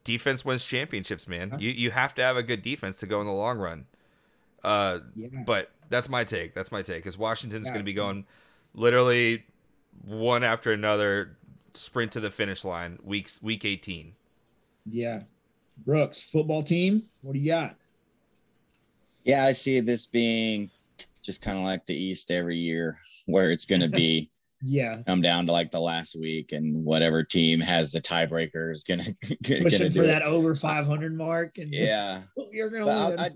defense wins championships, man. You you have to have a good defense to go in the long run. Uh, yeah. but that's my take. That's my take. Because Washington's Yeah. going to be going literally one after another, sprint to the finish line. Weeks week eighteen. Yeah. Brooks, football team, what do you got? Yeah, I see this being just kind of like the East every year, where it's going to be Yeah. come down to like the last week, and whatever team has the tiebreaker is going to going Pushing to for do that over 500 mark. And Yeah, you're going to but win. I, I,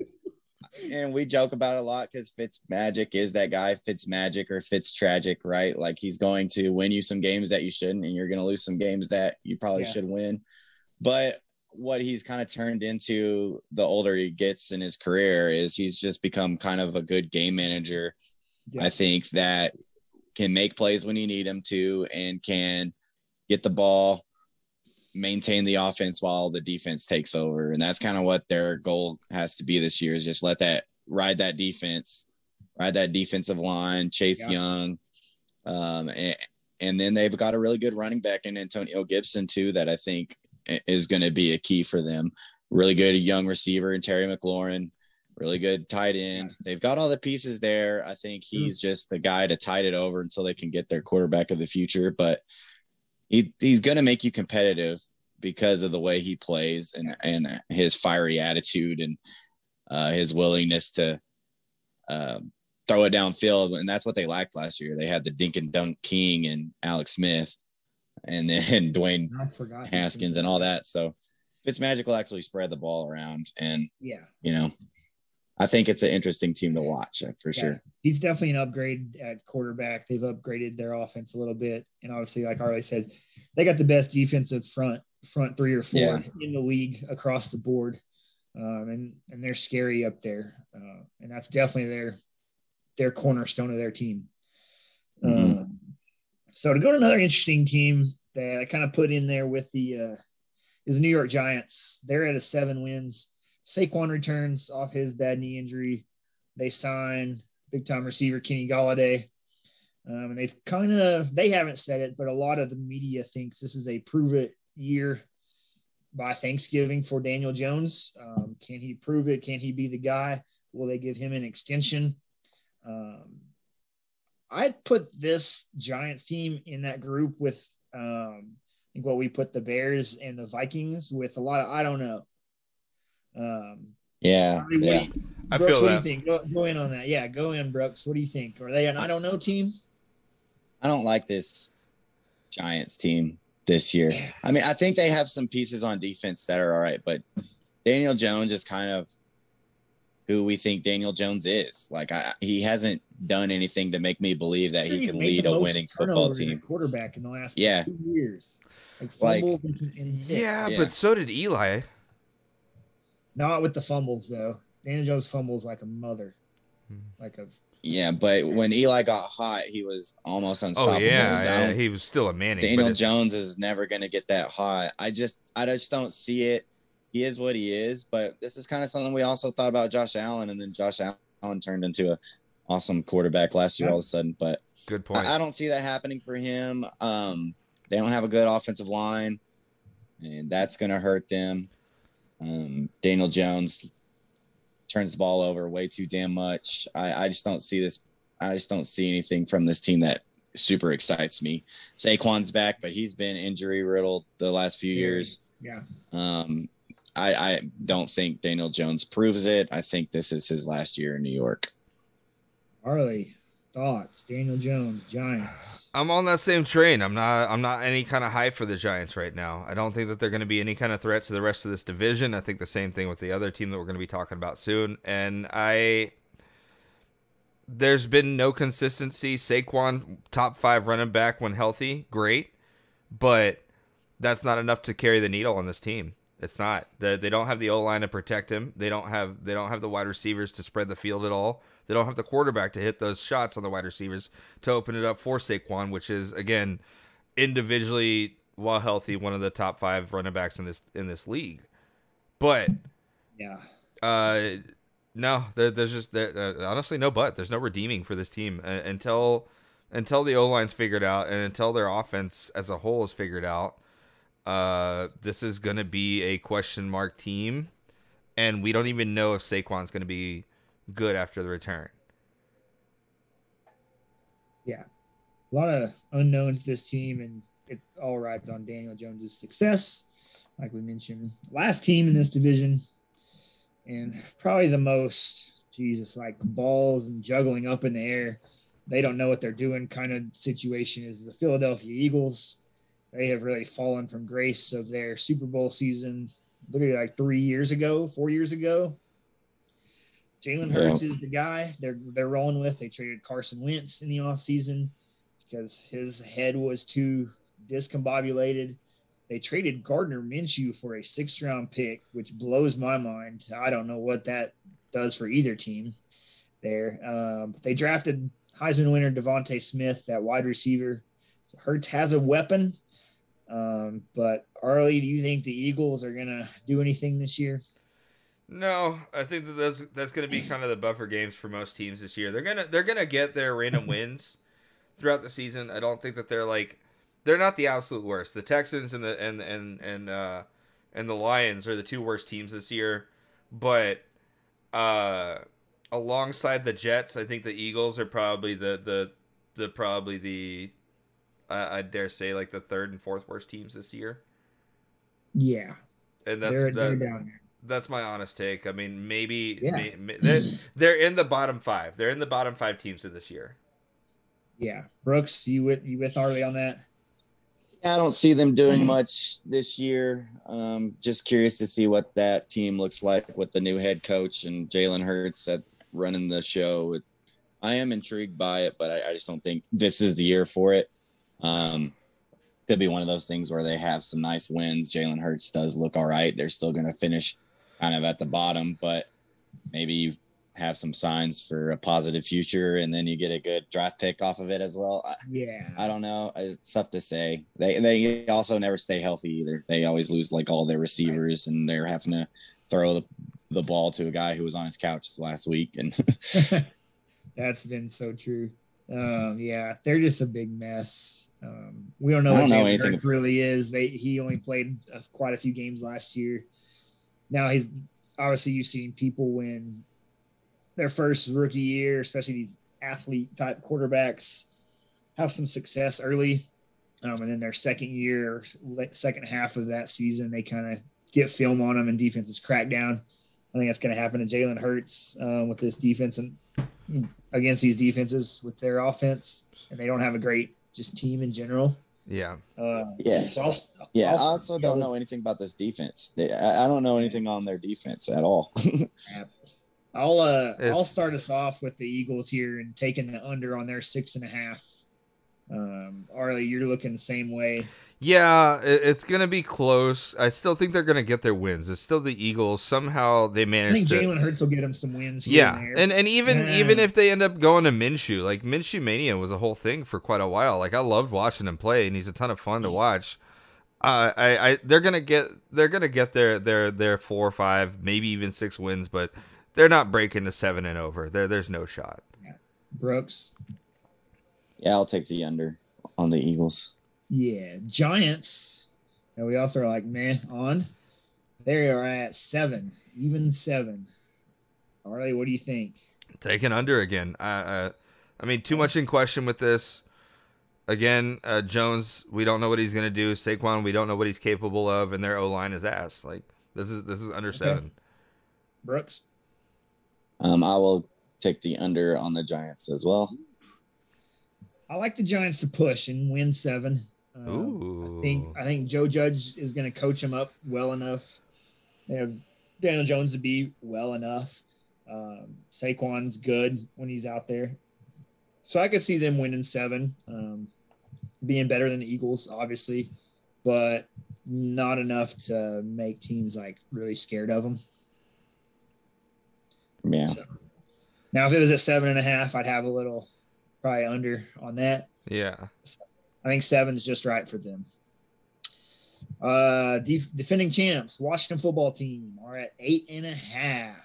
and we joke about it a lot because Fitz Magic is that guy, Fitz Magic or Fitz Tragic, right? Like he's going to win you some games that you shouldn't, and you're going to lose some games that you probably Yeah. should win. But what he's kind of turned into the older he gets in his career is he's just become kind of a good game manager. Yeah. I think that can make plays when you need him to and can get the ball, maintain the offense while the defense takes over. And that's kind of what their goal has to be this year is just let that ride that defense ride That defensive line, Chase yeah. Young, um, and, and then they've got a really good running back in Antonio Gibson too. That I think is going to be a key for them. Really good young receiver and Terry McLaurin really good tight end. They've got all the pieces there. I think hmm. he's just the guy to tide it over until they can get their quarterback of the future. But he he's going to make you competitive because of the way he plays and and his fiery attitude and uh, his willingness to uh, throw it downfield. And that's what they lacked last year. They had the dink and dunk king and Alex Smith, and then Dwayne Haskins and all that. So. Fitzmagic will actually spread the ball around, and yeah, you know, I think it's an interesting team to watch uh, for yeah. sure. He's definitely an upgrade at quarterback. They've upgraded their offense a little bit, and obviously, like Arlie said, they got the best defensive front front three or four yeah. in the league across the board, um, and and they're scary up there, uh, and that's definitely their their cornerstone of their team. Mm-hmm. Um, so to go to another interesting team that I kind of put in there with the uh, is the New York Giants. They're at a seven wins. Saquon returns off his bad knee injury. They sign big time receiver Kenny Golladay. Um, and they've kind of they haven't said it, but a lot of the media thinks this is a prove it year by Thanksgiving for Daniel Jones. Um, can he prove it? Can he be the guy? Will they give him an extension? Um, I'd put this Giants team in that group with um, I think what we put the Bears and the Vikings with a lot of I don't know. Um, yeah, yeah. I Brooks, feel what that. do you think? Go, go, in on that. Yeah, go in, Brooks. What do you think? Are they an I don't know team? I don't like this Giants team this year. Yeah. I mean, I think they have some pieces on defense that are all right, but Daniel Jones is kind of who we think Daniel Jones is. Like, I, he hasn't done anything to make me believe that he can lead a winning football team. Quarterback in the last yeah. two years. Like, like yeah, yeah, but so did Eli. Not with the fumbles though. Daniel Jones fumbles like a mother, like a. Yeah, but when Eli got hot, he was almost unstoppable. Oh yeah, yeah he was still a man. Daniel Jones is never going to get that hot. I just, I just don't see it. He is what he is, but this is kind of something we also thought about Josh Allen, and then Josh Allen turned into a awesome quarterback last year all of a sudden. But good point. I, I don't see that happening for him. Um, they don't have a good offensive line, and that's going to hurt them. Um, Daniel Jones turns the ball over way too damn much. I, I just don't see this. I just don't see anything from this team that super excites me. Saquon's back, but he's been injury riddled the last few years. Yeah. Um, I, I don't think Daniel Jones proves it. I think this is his last year in New York. Arlie, thoughts? Daniel Jones, Giants. I'm on that same train. I'm not. I'm not any kind of hype for the Giants right now. I don't think that they're going to be any kind of threat to the rest of this division. I think the same thing with the other team that we're going to be talking about soon. And I, there's been no consistency. Saquon, top five running back when healthy, great, but that's not enough to carry the needle on this team. It's not. They, they don't have the O line to protect him. They don't have. They don't have the wide receivers to spread the field at all. They don't have the quarterback to hit those shots on the wide receivers to open it up for Saquon, which is again individually while healthy one of the top five running backs in this in this league. But yeah, uh, no, there, there's just there, uh, honestly no but. There's no redeeming for this team uh, until until the O line's figured out and until their offense as a whole is figured out. Uh, this is going to be a question mark team, and we don't even know if Saquon's going to be good after the return. Yeah. A lot of unknowns to this team, and it all rides on Daniel Jones's success. Like we mentioned, last team in this division, and probably the most, Jesus, like balls and juggling up in the air. They don't know what they're doing kind of situation is the Philadelphia Eagles. They have really fallen from grace of their Super Bowl season, literally like three years ago, four years ago. Jalen Hurts yeah. is the guy they're they're rolling with. They traded Carson Wentz in the offseason because his head was too discombobulated. They traded Gardner Minshew for a sixth round pick, which blows my mind. I don't know what that does for either team there. Um, they drafted Heisman winner DeVonta Smith, that wide receiver. So Hurts has a weapon. Um, but Arlie, do you think the Eagles are going to do anything this year? No, I think that that's that's going to be kind of the buffer games for most teams this year. They're gonna they're gonna get their random wins throughout the season. I don't think that they're like they're not the absolute worst. The Texans and the and and and uh, and the Lions are the two worst teams this year, but uh, alongside the Jets, I think the Eagles are probably the the the probably the I, I dare say like the third and fourth worst teams this year, Yeah, and that's they're, that, they're down there. That's my honest take. I mean, maybe, Yeah. may, may- they're, they're in the bottom five. They're in the bottom five teams of this year. Yeah, Brooks, you with you with Arlie on that? I don't see them doing Mhm. much this year. Um, just curious to see what that team looks like with the new head coach and Jalen Hurts at running the show. It, I am intrigued by it, but I, I just don't think this is the year for it. Um, could be one of those things where they have some nice wins. Jalen Hurts does look all right. They're still going to finish kind of at the bottom, but maybe you have some signs for a positive future, and then you get a good draft pick off of it as well. Yeah, I don't know. It's tough to say. They they also never stay healthy either. They always lose like all their receivers, and they're having to throw the, the ball to a guy who was on his couch last week. And that's been so true. Um, yeah, they're just a big mess. Um, we don't know I what don't know anything- really is. They he only played quite a few games last year. Now he's obviously you've seen people win their first rookie year, especially these athlete type quarterbacks, have some success early, um, and then their second year, second half of that season, they kind of get film on them and defenses crack down. I think that's going to happen to Jalen Hurts um, with this defense and against these defenses with their offense, and they don't have a great just team in general. Yeah. Uh, Yeah. so I'll, yeah, I I'll- also don't know anything about this defense. They, I, I don't know anything on their defense at all. I'll uh, It's- I'll start us off with the Eagles here and taking the under on their six and a half. Um, Arlie, you're looking the same way. Yeah, it's going to be close. I still think they're going to get their wins. It's still the Eagles. Somehow they I think managed to. Jalen Hurts will get them some wins. Here Yeah, and, and and even Yeah. even if they end up going to Minshew, like Minshew mania was a whole thing for quite a while. Like I loved watching him play, and he's a ton of fun to watch. Uh, I, I they're gonna get they're gonna get their their their four or five, maybe even six wins, but they're not breaking to seven and over. There there's no shot. Brooks, yeah, I'll take the under on the Eagles. yeah, Giants. And we also are like man, on. They are at seven, even seven. Arlie, what do you think? Taking under again. I uh, I mean, too much in question with this. Again, uh, Jones, we don't know what he's gonna do. Saquon, we don't know what he's capable of, and their O line is ass. Like this is this is under seven. Brooks, Um, I will take the under on the Giants as well. I like the Giants to push and win seven. Um, Ooh. I think I think Joe Judge is going to coach them up well enough. They have Daniel Jones to be well enough. Um, Saquon's good when he's out there, so I could see them winning seven, um, being better than the Eagles, obviously, but not enough to make teams like really scared of them. Yeah. So now, if it was at seven and a half, I'd have a little probably under on that. Yeah. I think seven is just right for them. Uh, def- defending champs, Washington football team are at eight and a half.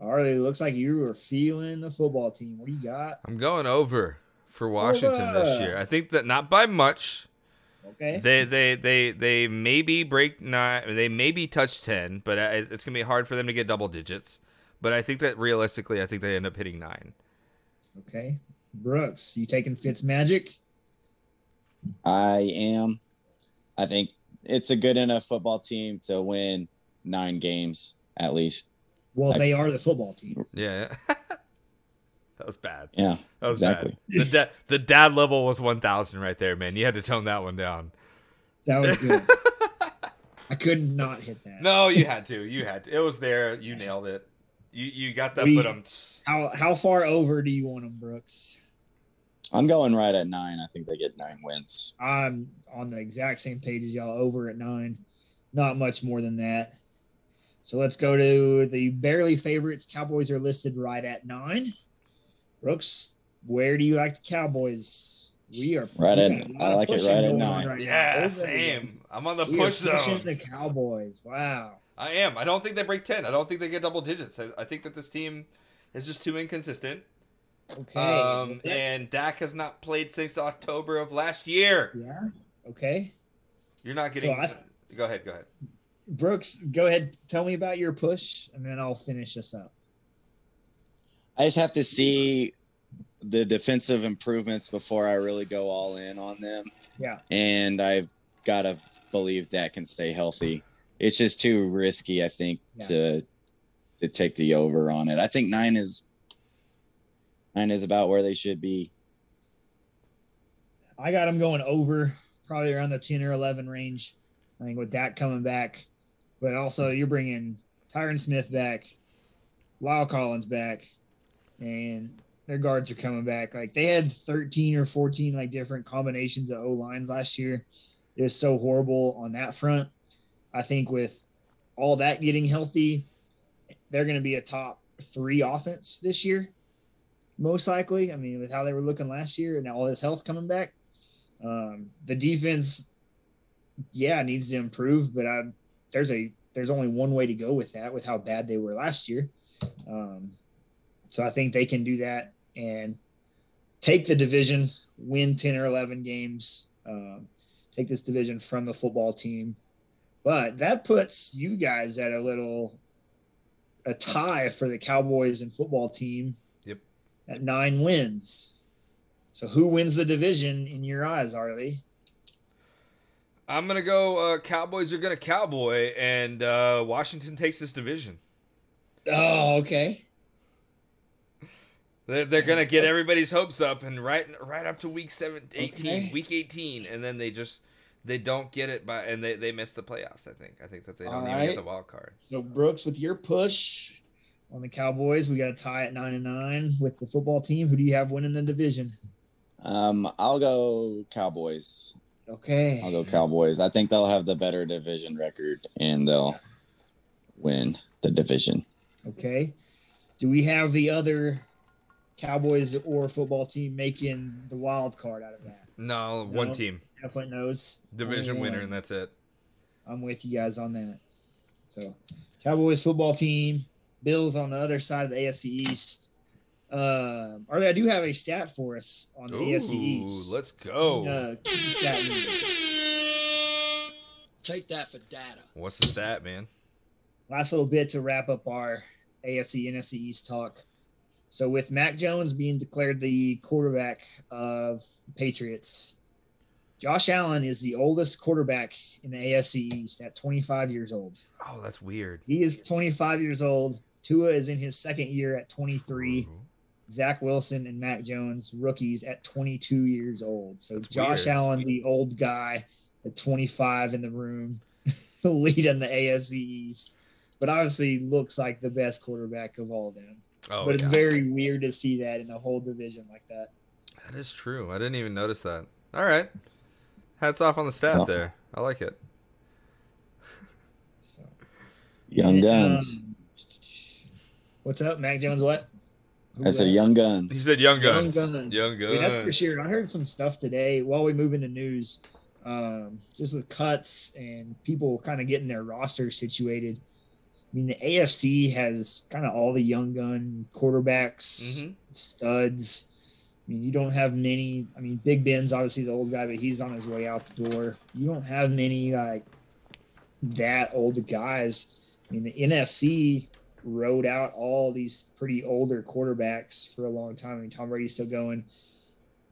Arlie, looks like you are feeling the football team. What do you got? I'm going over for Washington this year. I think that not by much. Okay. They they they they maybe break nine. They maybe touch ten, but uh, it's gonna be hard for them to get double digits. But I think that realistically, I think they end up hitting nine. Okay. Brooks, you taking Fitz Magic? I am. I think it's a good enough football team to win nine games at least. Well, I- they are the football team. Yeah. that was bad. Yeah. That was Exactly. bad. The da- the dad level was one thousand right there, man. You had to tone that one down. That was good. I could not hit that. No, you had to. You had to. It was there. You nailed it. You you got that. We- But um. How how far over do you want them, Brooks? I'm going right at nine. I think they get nine wins. I'm on the exact same page as y'all over at nine. Not much more than that. So let's go to the barely favorites. Cowboys are listed right at nine. Brooks, where do you like the Cowboys? We are Right we at- got I like it right at nine. right. Yeah, Over same. I'm on the We are push pushing zone. The Cowboys. Wow. I am. I don't think they break ten. I don't think they get double digits. I, I think that this team is just too inconsistent. Okay. Um, Okay. and Dak has not played since October of last year. yeah. Okay. You're not getting. So I- go ahead. Go ahead. Brooks, go ahead. Tell me about your push, and then I'll finish this up. I just have to see the defensive improvements before I really go all in on them. Yeah. And I've got to believe Dak can stay healthy. It's just too risky, I think, Yeah. to to take the over on it. I think nine is nine is about where they should be. I got them going over, probably around the 10 or 11 range. I think with Dak coming back, but also you're bringing Tyron Smith back, La'el Collins back, and their guards are coming back. Like they had 13 or 14 like different combinations of O lines last year. It was so horrible on that front. I think with all that getting healthy, they're going to be a top three offense this year, most likely. I mean, with how they were looking last year and all this health coming back, um, the defense, yeah, needs to improve. But I, there's a there's only one way to go with that, with how bad they were last year. Um, so I think they can do that and take the division, win ten or eleven games, um, take this division from the football team. But that puts you guys at a little a tie for the Cowboys and football team. Yep. At nine wins. So who wins the division in your eyes, Arlie? I'm gonna go. Uh, Cowboys are gonna cowboy, and uh, Washington takes this division. Oh, okay. They're, they're gonna get everybody's hopes up, and right right up to week seven, 18, Okay. week 18, and then they just they don't get it by, and they, they miss the playoffs. I think. I think that they don't All even right. get the wild card. So Brooks, with your push on the Cowboys, we got a tie at nine and nine with the football team. Who do you have winning the division? Um, I'll go Cowboys. Okay. I'll go Cowboys. I think they'll have the better division record and they'll win the division. Okay. Do we have the other Cowboys or football team making the wild card out of that? No, one team Definitely knows. division winner, and that's it. I'm with you guys on that. So, Cowboys football team, Bills on the other side of the AFC East. Um, Arlie, I do have a stat for us on the AFC East. let's go. Uh, stat. Take that for data. What's the stat, man? last little bit to wrap up our AFC NFC East talk. So with Mac Jones being declared the quarterback of Patriots, Josh Allen is the oldest quarterback in the AFC East at 25 years old. Oh, that's weird. He is 25 years old. Tua is in his second year at 23. Zach Wilson and Mac Jones, rookies at 22 years old. So That's Josh weird. Allen, the old guy at 25 in the room, leading the AFC East. But obviously looks like the best quarterback of all of them. Oh, but it's yeah. very weird to see that in a whole division like that. that is true. I didn't even notice that. All right. Hats off on the stat Well- there. I like it. So Young Guns. Um, what's up, Mac Jones? What? Who I said that? Young Guns. He said young Guns. Young guns. Guns. Young I mean, that's for guns. sure. I heard some stuff today while we move into news, um, just with cuts and people kind of getting their roster situated. I mean, the AFC has kind of all the young gun quarterbacks, Mhm. studs. I mean, you don't have many. I mean, Big Ben's obviously the old guy, but he's on his way out the door. You don't have many like that old guys. I mean, the NFC rode out all these pretty older quarterbacks for a long time. I mean, Tom Brady's still going.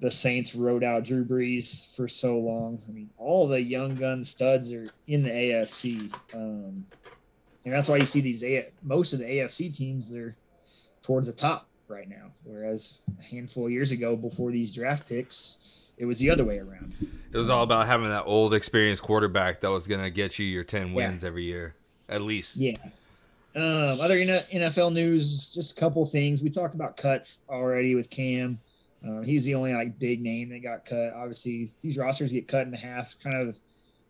The Saints rode out Drew Brees for so long. I mean, all the young gun studs are in the AFC, um, and that's why you see these A- most of the AFC teams they're towards the top right now. Whereas a handful of years ago, before these draft picks, it was the other way around. It was all about having that old, experienced quarterback that was going to get you your 10 Yeah. wins every year, at least. Yeah. Um, other NFL news, just a couple things. We talked about cuts already with Cam. Um, he's the only like big name that got cut. Obviously, these rosters get cut in half. It's kind of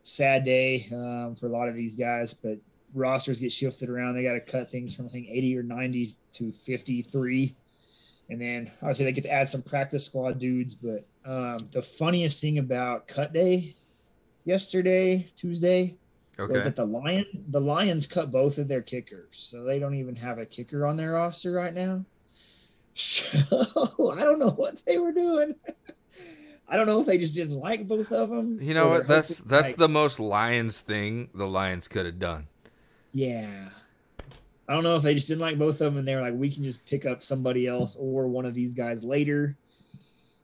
sad day um, for a lot of these guys, but rosters get shifted around. They got to cut things from I think 80 or 90 to 53, and then obviously they get to add some practice squad dudes. But um, the funniest thing about cut day yesterday, Tuesday, Was Okay. it the Lion? The Lions cut both of their kickers, so they don't even have a kicker on their roster right now. So I don't know what they were doing. I don't know if they just didn't like both of them. You know what? That's that's like- the most Lions thing the Lions could have done. yeah. I don't know if they just didn't like both of them, and they're like, we can just pick up somebody else or one of these guys later,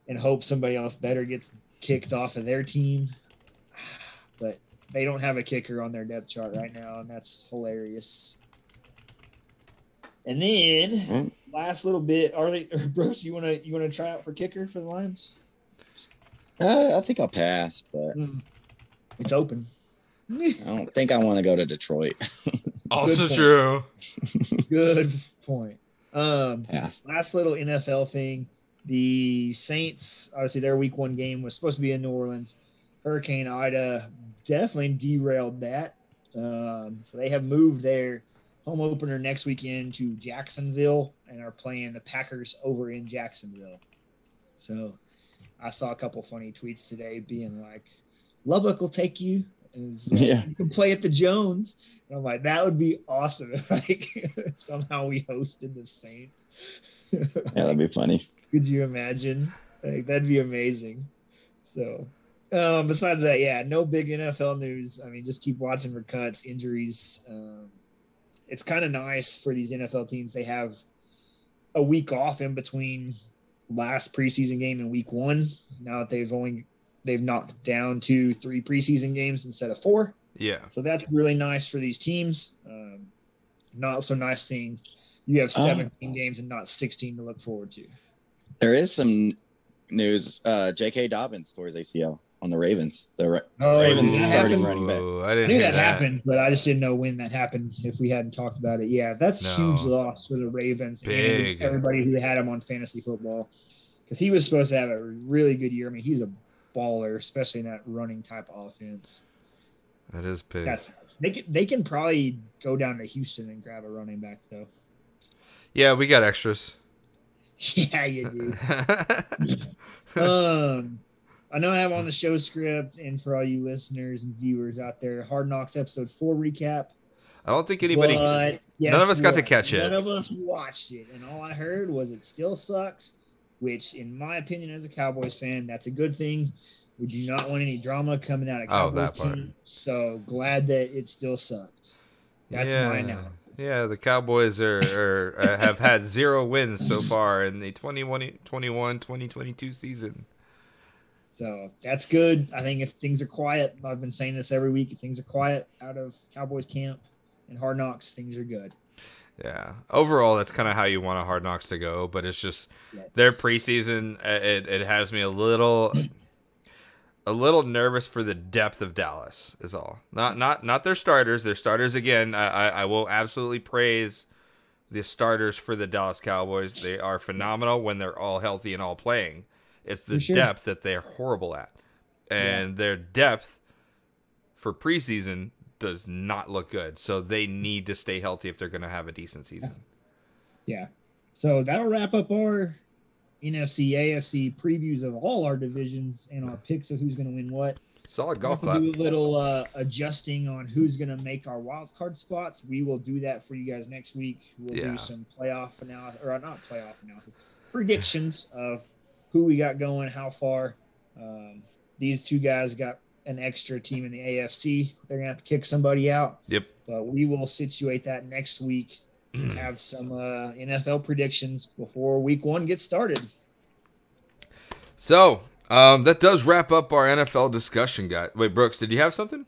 and hope somebody else better gets kicked off of their team. But they don't have a kicker on their depth chart right now, and that's hilarious. And then Mm. last little bit, Arlie or Bruce, you wanna you wanna try out for kicker for the Lions? Uh, I think I'll pass, but Hmm. It's open. I don't think I want to go to Detroit. Also point. true. Good point. Um, pass. last little NFL thing. The Saints, obviously, their week one game was supposed to be in New Orleans. Hurricane Ida definitely derailed that. Um, so they have moved their home opener next weekend to Jacksonville and are playing the Packers over in Jacksonville. So I saw a couple funny tweets today being like, Lubbock will take you. And like, Yeah. You can play at the Jones. And I'm like, that would be awesome if like somehow we hosted the Saints. Yeah, that'd be funny. Could you imagine? Like that'd be amazing. So um besides that, yeah, no big NFL news. I mean, just keep watching for cuts, injuries. Um it's kind of nice for these NFL teams. They have a week off in between last preseason game and week one. Now that they've only they've knocked down to three preseason games instead of four. Yeah. So that's really nice for these teams. Um, not so nice seeing you have Oh. 17 games and not 16 to look forward to. There is some news. Uh, J.K. Dobbins tore his ACL on the Ravens. The Ra- Oh, Ravens did starting happen? running back. Ooh, I I didn't knew that, that. happened, but I just didn't know when that happened if we hadn't talked about it. Yeah, that's No. huge loss for the Ravens Big. and everybody who had him on fantasy football because he was supposed to have a really good year. I mean, he's a baller, especially in that running type of offense. That is big. That's they can, they can probably go down to Houston and grab a running back though. yeah, we got extras. yeah, you do. um, I know I have on the show script, and for all you listeners and viewers out there, Hard Knocks episode four recap. I don't think anybody. But none of us got to what? catch it. None of us watched it, and all I heard was it still sucked. Which, in my opinion, as a Cowboys fan, that's a good thing. We do not want any drama coming out of Oh, Cowboys part. team. So glad that it still sucked. That's yeah. my analysis. Yeah, the Cowboys are, are uh, have had zero wins so far in the 2021 2022 season. So that's good. I think if things are quiet, I've been saying this every week. If things are quiet out of Cowboys camp and Hard Knocks, things are good. Yeah. Overall, that's kind of how you want a Hard Knocks to go, but it's just Yes. their preseason. uh, It, it has me a little, a little nervous for the depth of Dallas. Is all. Not not not their starters. Their starters again. I I, I will absolutely praise the starters for the Dallas Cowboys. They are phenomenal when they're all healthy and all playing. It's the sure. depth that they're horrible at, and their depth for preseason does not look good. So they need to stay healthy if they're going to have a decent season. Yeah. So that'll wrap up our NFC, AFC previews of all our divisions and our picks of who's going to win what. Solid golf clap. do a little uh, adjusting on who's going to make our wild card spots. We will do that for you guys next week. We'll Yeah. do some playoff analysis, or not playoff analysis, predictions of who we got going, how far. Um, these two guys got an extra team in the AFC. They're going to have to kick somebody out. Yep. But we will situate that next week have some uh, NFL predictions before week one gets started. So um, that does wrap up our NFL discussion, guy. Wait, Brooks, did you have something?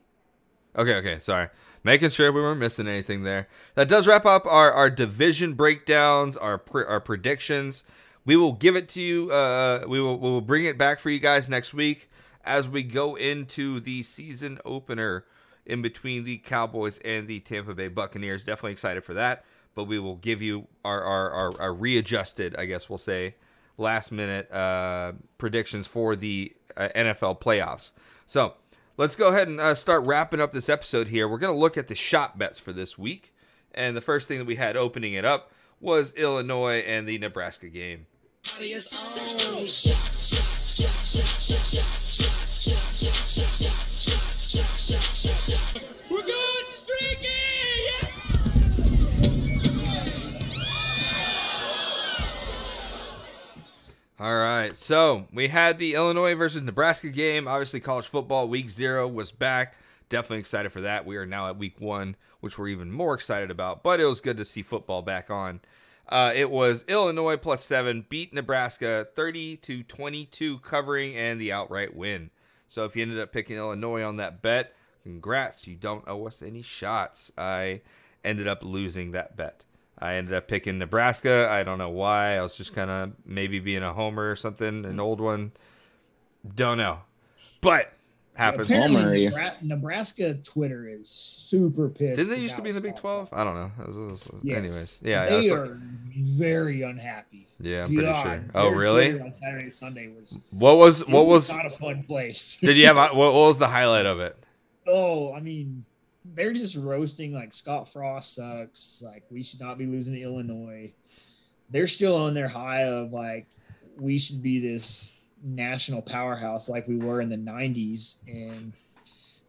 Okay, okay, sorry. Making sure we weren't missing anything there. That does wrap up our, our division breakdowns, our pre- our predictions. We will give it to you. Uh, we will we will bring it back for you guys next week as we go into the season opener in between the Cowboys and the Tampa Bay Buccaneers. Definitely excited for that. But we will give you our our, our, our readjusted, I guess we'll say, last minute uh, predictions for the uh, NFL playoffs. So let's go ahead and uh, start wrapping up this episode here. We're going to look at the shot bets for this week. And the first thing that we had opening it up was Illinois and the Nebraska game. We're going! Yeah! All right. So we had the Illinois versus Nebraska game. Obviously, college football week zero was back. Definitely excited for that. We are now at week one, which we're even more excited about. But it was good to see football back on. Uh, it was Illinois plus seven beat Nebraska 30 to 22, covering and the outright win. So if you ended up picking Illinois on that bet, congrats. You don't owe us any shots. I ended up losing that bet. I ended up picking Nebraska. I don't know why. I was just kind of maybe being a homer or something, an old one. Don't know. But happens. Apparently, Homer, Nebraska Twitter is super pissed. Didn't they used to be in the Big 12? I don't know. It was- it was- Yes. Anyways, yeah. they that's- are very unhappy. yeah, I'm pretty God, sure. Oh, their really? Twitter On Saturday and Sunday was What was what it was? not a fun place. Did you have what, what was the highlight of it? oh, I mean, they're just roasting like Scott Frost sucks. Like we should not be losing to Illinois. They're still on their high of like we should be this national powerhouse like we were in the '90s, and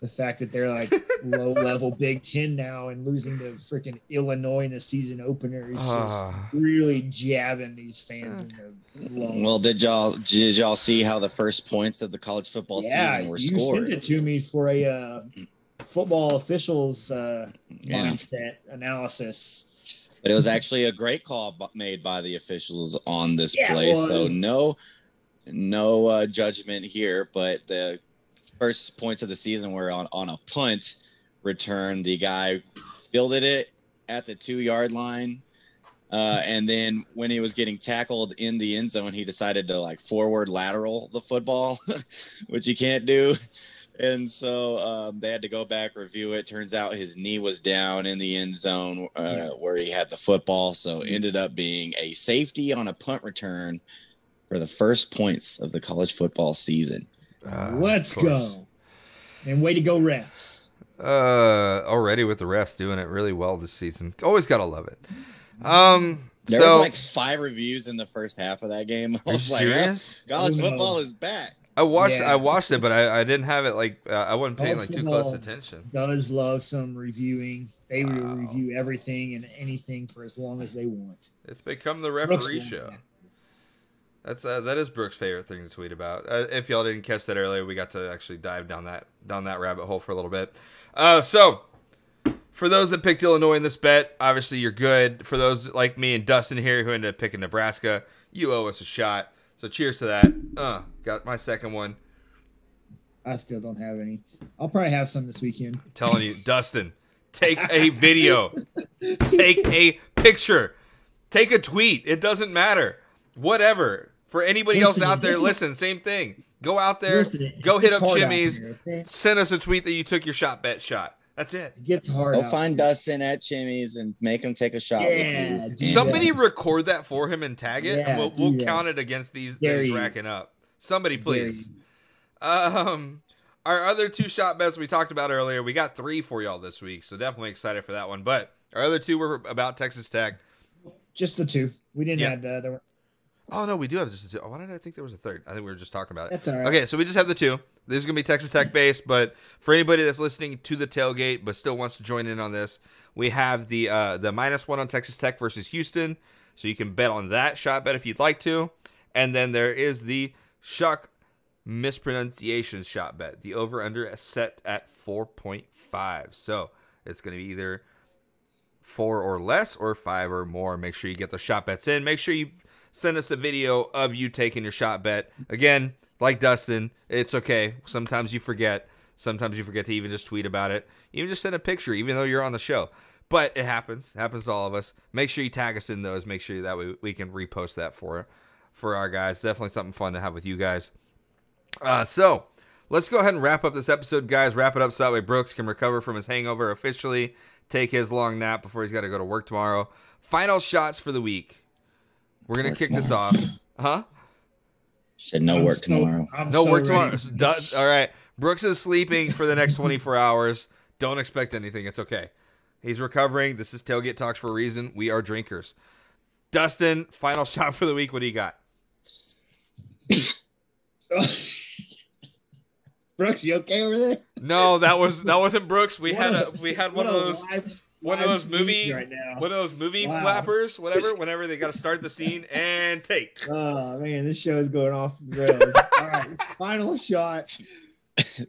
the fact that they're like low level Big Ten now and losing to freaking Illinois in the season opener is just Ah. really jabbing these fans in the. Well, did y'all did y'all see how the first points of the college football yeah, season were you sent scored? it to me for a uh, football officials uh, Yeah. mindset analysis. But it was actually a great call made by the officials on this Yeah, play. well, so no, no uh, judgment here. But the first points of the season were on on a punt return. The guy fielded it at the two yard line. Uh, and then when he was getting tackled in the end zone, he decided to like forward lateral the football, which you can't do. And so um, they had to go back review it. Turns out his knee was down in the end zone uh, where he had the football. So ended up being a safety on a punt return for the first points of the college football season. Uh, Let's go. And way to go, refs. Uh, already with the refs doing it really well this season. Always gotta love it. Um, There so was like five reviews in the first half of that game. I are you was like, "Yeah, serious? college Oh, no. football is back. I watched Yeah. I watched it, but I, I didn't have it like uh, I wasn't paying like too close attention. Does love some reviewing. They will Wow. review everything and anything for as long as they want. It's become the referee loves show. That. That's uh, that is Brooks' favorite thing to tweet about. Uh, if y'all didn't catch that earlier, we got to actually dive down that down that rabbit hole for a little bit. Uh, so for those that picked Illinois in this bet, obviously you're good. For those like me and Dustin here who ended up picking Nebraska, you owe us a shot. So cheers to that. Uh, got my second one. I still don't have any. I'll probably have some this weekend. telling you, Dustin, take a video, take a picture, take a tweet. It doesn't matter. Whatever. For anybody else out there, listen, same thing. Go out there, Listen, go hit up hard Jimmy's, here, okay? send us a tweet that you took your shot bet shot. That's it. It gets hard. Go out find here. Dustin at Chimmy's and make him take a shot Yeah, with. Somebody that. record that for him and tag it. and we'll we'll count it against these that Dare he's racking up. Somebody, please. Um, our other two shot bets we talked about earlier, we got three for y'all this week, so definitely excited for that one. But our other two were about Texas Tech. Just the two. We didn't Yeah. add the other one. Oh no, we do have just a two. Why did I think there was a third? I think we were just talking about it. That's all right. Okay, so we just have the two. This is gonna be Texas Tech based, but for anybody that's listening to the tailgate but still wants to join in on this, we have the uh, the minus one on Texas Tech versus Houston, so you can bet on that shot bet if you'd like to, and then there is the Shough mispronunciation shot bet. The over under is set at four point five, so it's gonna be either four or less or five or more. Make sure you get the shot bets in. Make sure you send us a video of you taking your shot bet. Again, like Dustin, it's okay. Sometimes you forget. Sometimes you forget to even just tweet about it. Even just send a picture, even though you're on the show. But it happens. It happens to all of us. Make sure you tag us in those. Make sure that we, we can repost that for for our guys. Definitely something fun to have with you guys. Uh, so let's go ahead and wrap up this episode, guys. Wrap it up so that way Brooks can recover from his hangover officially, take his long nap before he's got to go to work tomorrow. Final shots for the week. We're gonna Work kick this off, huh? Said no I'm work so- tomorrow. I'm No so work ready. tomorrow. It's. All right. Brooks is sleeping for the next 24 hours. Don't expect anything. It's okay. He's recovering. This is tailgate talks for a reason. We are drinkers. Dustin, final shot for the week. What do you got? Brooks, you okay over there? No, that was that wasn't Brooks. We What had a- a we had one of those live- one of those movie- right now. one of those movie Wow. flappers, whatever. Whenever they got to start the scene and take. Oh man, this show is going off the rails. All right, final shot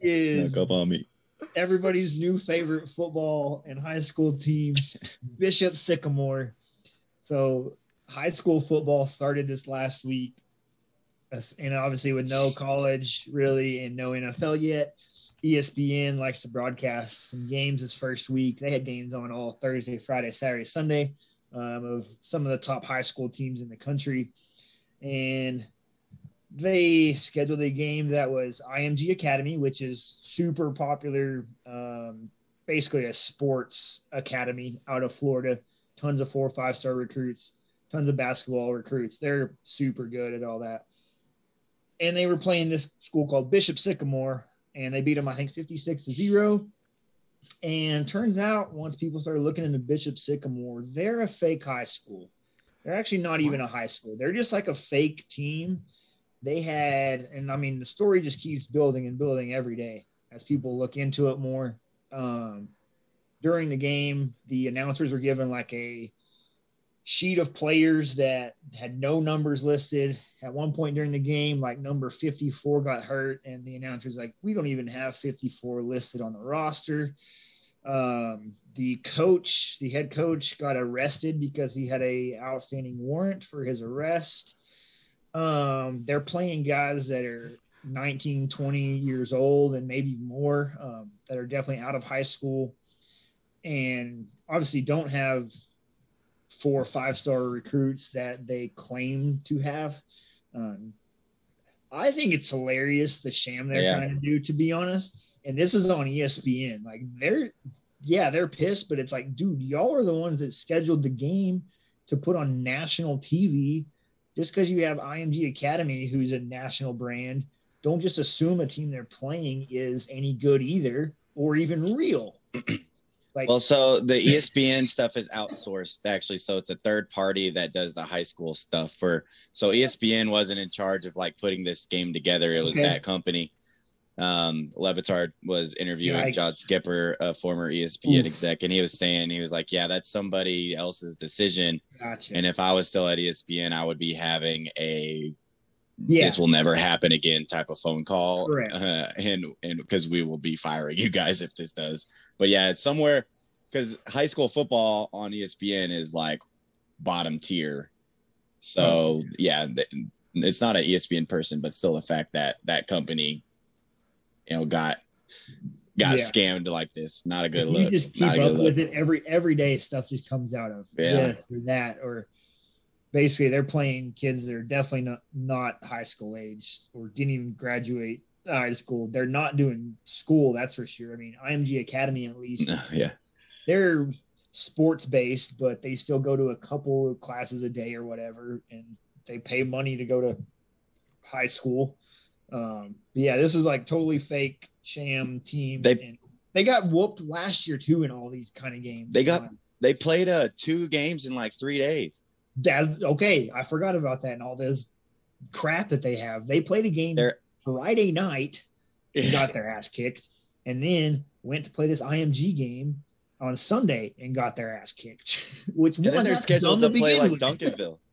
is Snuck up on me. everybody's new favorite football and high school team, Bishop Sycamore. So, high school football started this last week, and obviously with no college really and no NFL yet. ESPN likes to broadcast some games this first week. They had games on all Thursday, Friday, Saturday, Sunday um, of some of the top high school teams in the country, and they scheduled a game that was IMG Academy, which is super popular, um, basically a sports academy out of Florida. Tons of four, or five star recruits, tons of basketball recruits. They're super good at all that. And they were playing this school called Bishop Sycamore, and they beat them, I think, 56 to zero. And turns out, once people started looking into Bishop Sycamore, they're a fake high school. They're actually not even a high school. They're just like a fake team they had and i mean the story just keeps building and building every day as people look into it more um, during the game the announcers were given like a sheet of players that had no numbers listed at one point during the game like number 54 got hurt and the announcers like we don't even have 54 listed on the roster. Um, the coach the head coach got arrested because he had a outstanding warrant for his arrest. Um, they're playing guys that are 19, 20 years old and maybe more um, that are definitely out of high school and obviously don't have four or five star recruits that they claim to have. Um, I think it's hilarious the sham they're Yeah. trying to do, to be honest. And this is on ESPN. Like they're, yeah, they're pissed, but it's like, dude, y'all are the ones that scheduled the game to put on national TV just because you have IMG Academy, who's a national brand, don't just assume a team they're playing is any good either or even real. Like, Well, so the ESPN stuff is outsourced actually. So it's a third party that does the high school stuff for. So ESPN wasn't in charge of like putting this game together. It was Okay. that company. Um, Le Batard was interviewing Yikes. John Skipper, a former ESPN exec, and he was saying he was like, "Yeah, that's somebody else's decision. gotcha. And if I was still at ESPN, I would be having a Yeah. this will never happen again type of phone call uh, and and because we will be firing you guys if this does but yeah it's somewhere because high school football on espn is like bottom tier. So oh. yeah it's not an espn person but still the fact that that company you know got got Yeah. scammed like this. Not a good you look. just keep up with it every every day stuff just comes out of Yeah. this or that or basically they're playing kids that are definitely not not high school age or didn't even graduate high school they're not doing school that's for sure. I mean img academy at least yeah. they're sports based but they still go to a couple of classes a day or whatever and they pay money to go to high school. Um but yeah this is like totally fake sham team They- and they got whooped last year too in all these kind of games. They got- they played uh two games in like three days. That's okay i forgot about that and all this crap that they have. They played a game They're- friday night and got their ass kicked, and then went to play this IMG game on Sunday and got their ass kicked. Which and then they're scheduled dumb to play like with. duncanville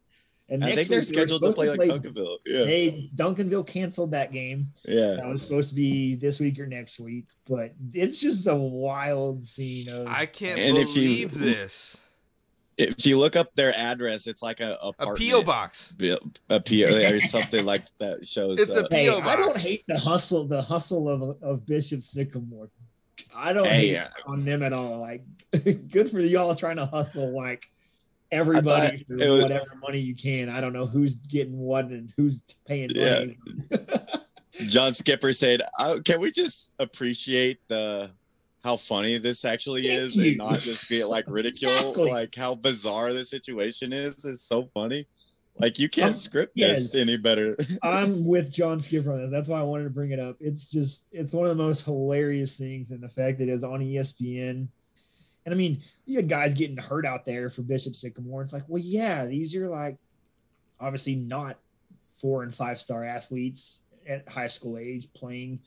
And i think they're week they were scheduled to supposed play like duncanville yeah They Duncanville canceled that game. yeah That was supposed to be this week or next week, but it's just a wild scene of I can't And if you- believe this. If you look up their address, it's like a A PO box. a PO or something like that shows. It's a uh, Hey, P.O. I don't hate the hustle, the hustle of of Bishop Sycamore. I don't Hey, hate uh, on them at all. Like, good for y'all trying to hustle like everybody for was- whatever money you can. I don't know who's getting what and who's paying Yeah. John Skipper said, "Uh, "Can we just appreciate the how funny this actually Thank is, you. and not just get like ridiculed? Exactly. Like how bizarre the situation is is so funny. Like you can't Um, script yes. this any better. I'm with John Skipper on that. That's why I wanted to bring it up. It's just it's one of the most hilarious things in the fact that it's on ESPN. And I mean, you had guys getting hurt out there for Bishop Sycamore. It's like, well, yeah, these are like obviously not four and five star athletes at high school age playing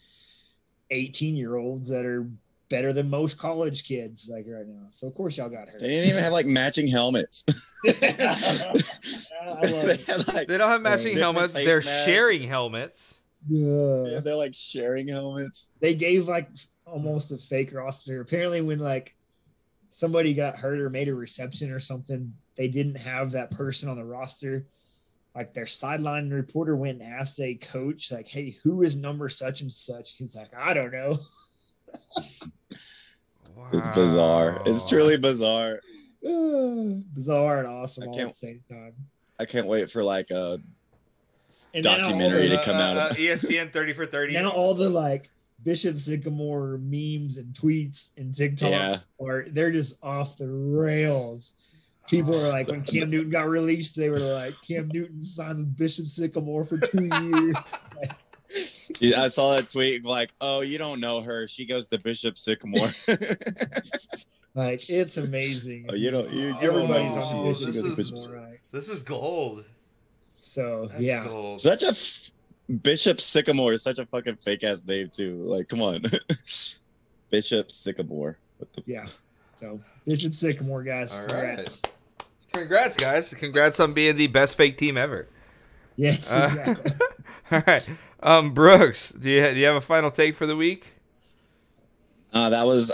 18 year olds that are better than most college kids like right now. So of course y'all got hurt. They didn't even have like matching helmets. They, had, like, They don't have matching different helmets. They're masks. sharing helmets. Yeah. Yeah, they're like sharing helmets. They gave like almost a fake roster. Apparently, when like somebody got hurt or made a reception or something, they didn't have that person on the roster. Like their sideline reporter went and asked a coach, like, "Hey, who is number such and such?" He's like, "I don't know." It's bizarre. It's truly bizarre. Bizarre and awesome I all at can't- the same time. I can't wait for like a And Documentary the- to come out of- Uh, ESPN 30 for 30. now all the like Bishop Sycamore memes and tweets and TikToks Yeah. are they're just off the rails. People are like, when Cam Newton got released, they were like, Cam Newton signed with Bishop Sycamore for two years. Yeah, I saw that tweet like, "Oh, you don't know her. She goes to Bishop Sycamore." Like, it's amazing. Oh, you don't- you- you don't Everybody's know on who the she Bishop. Sycamore, This is- right? This is gold. So That's yeah, gold. such a f- Bishop Sycamore is such a fucking fake ass name too. Like, come on, Bishop Sycamore. What the- yeah. So Bishop Sycamore, guys. All congrats. right. Congrats, guys. Congrats on being the best fake team ever. Yes, Uh, exactly. all right. Um, Brooks, do you, do you have a final take for the week? Uh, that was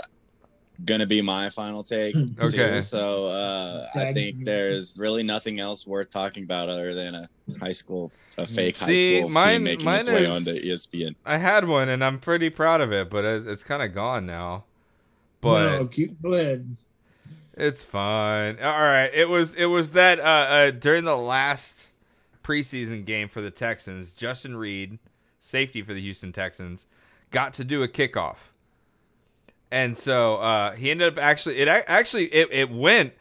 gonna be my final take. Okay. too. So uh, I think there's really nothing else worth talking about other than a high school, a fake See, high school mine- team making mine its way is- onto ESPN. I had one, and I'm pretty proud of it, but it, it's kind of gone now. But no, keep, go. It's fine. All right. It was it was that uh, uh during the last preseason game for the Texans, Justin Reid, safety for the Houston Texans, got to do a kickoff. And so uh he ended up actually it actually it, it went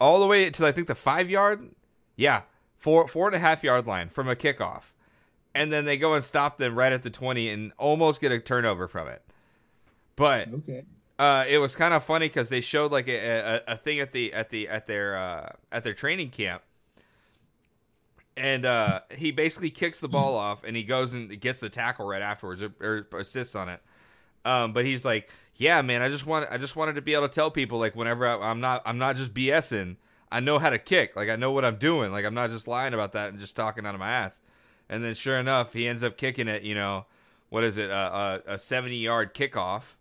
all the way to I think the five yard yeah, four four and a half yard line from a kickoff. And then they go and stop them right at the twenty and almost get a turnover from it. But Okay. uh, it was kind of funny because they showed like a, a, a thing at the at the at their uh, at their training camp, and uh, he basically kicks the ball off and he goes and gets the tackle right afterwards or, or assists on it. Um, but he's like, "Yeah, man, I just want I just wanted to be able to tell people like whenever I, I'm not I'm not just BSing. I know how to kick. Like I know what I'm doing. Like I'm not just lying about that and just talking out of my ass." And then sure enough, he ends up kicking it. You know, what is it? Uh, a, a 70 yard kickoff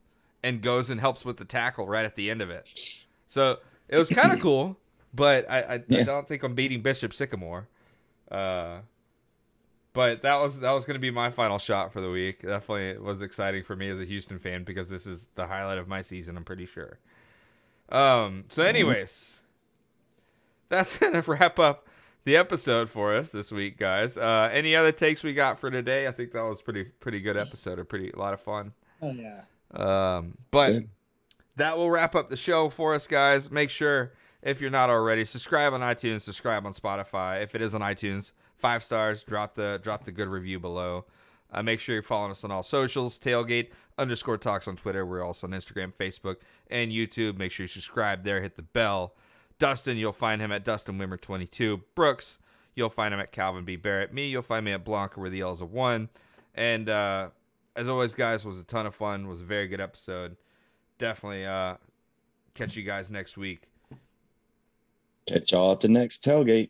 and goes and helps with the tackle right at the end of it. So it was kind of cool, but I, I, I don't think I'm beating Bishop Sycamore. Uh, but that was that was going to be my final shot for the week. Definitely was exciting for me as a Houston fan because this is the highlight of my season. I'm pretty sure. Um. So, anyways, that's gonna wrap up the episode for us this week, guys. Uh, any other takes we got for today? I think that was pretty pretty good episode. A pretty a lot of fun. Oh yeah. Um, but Good. that will wrap up the show for us, guys. Make sure if you're not already, subscribe on iTunes, subscribe on Spotify. If it is on iTunes, five stars. Drop the drop the good review below. Uh, make sure you're following us on all socials. Tailgate underscore talks on Twitter. We're also on Instagram, Facebook, and YouTube. Make sure you subscribe there. Hit the bell. Dustin, you'll find him at Dustin Wimmer 22. Brooks, you'll find him at Calvin B. Barrett. Me, you'll find me at Blanca, where the L's a one. And uh, as always, guys, was a ton of fun. Was a very good episode. Definitely uh, catch you guys next week. Catch y'all at the next tailgate.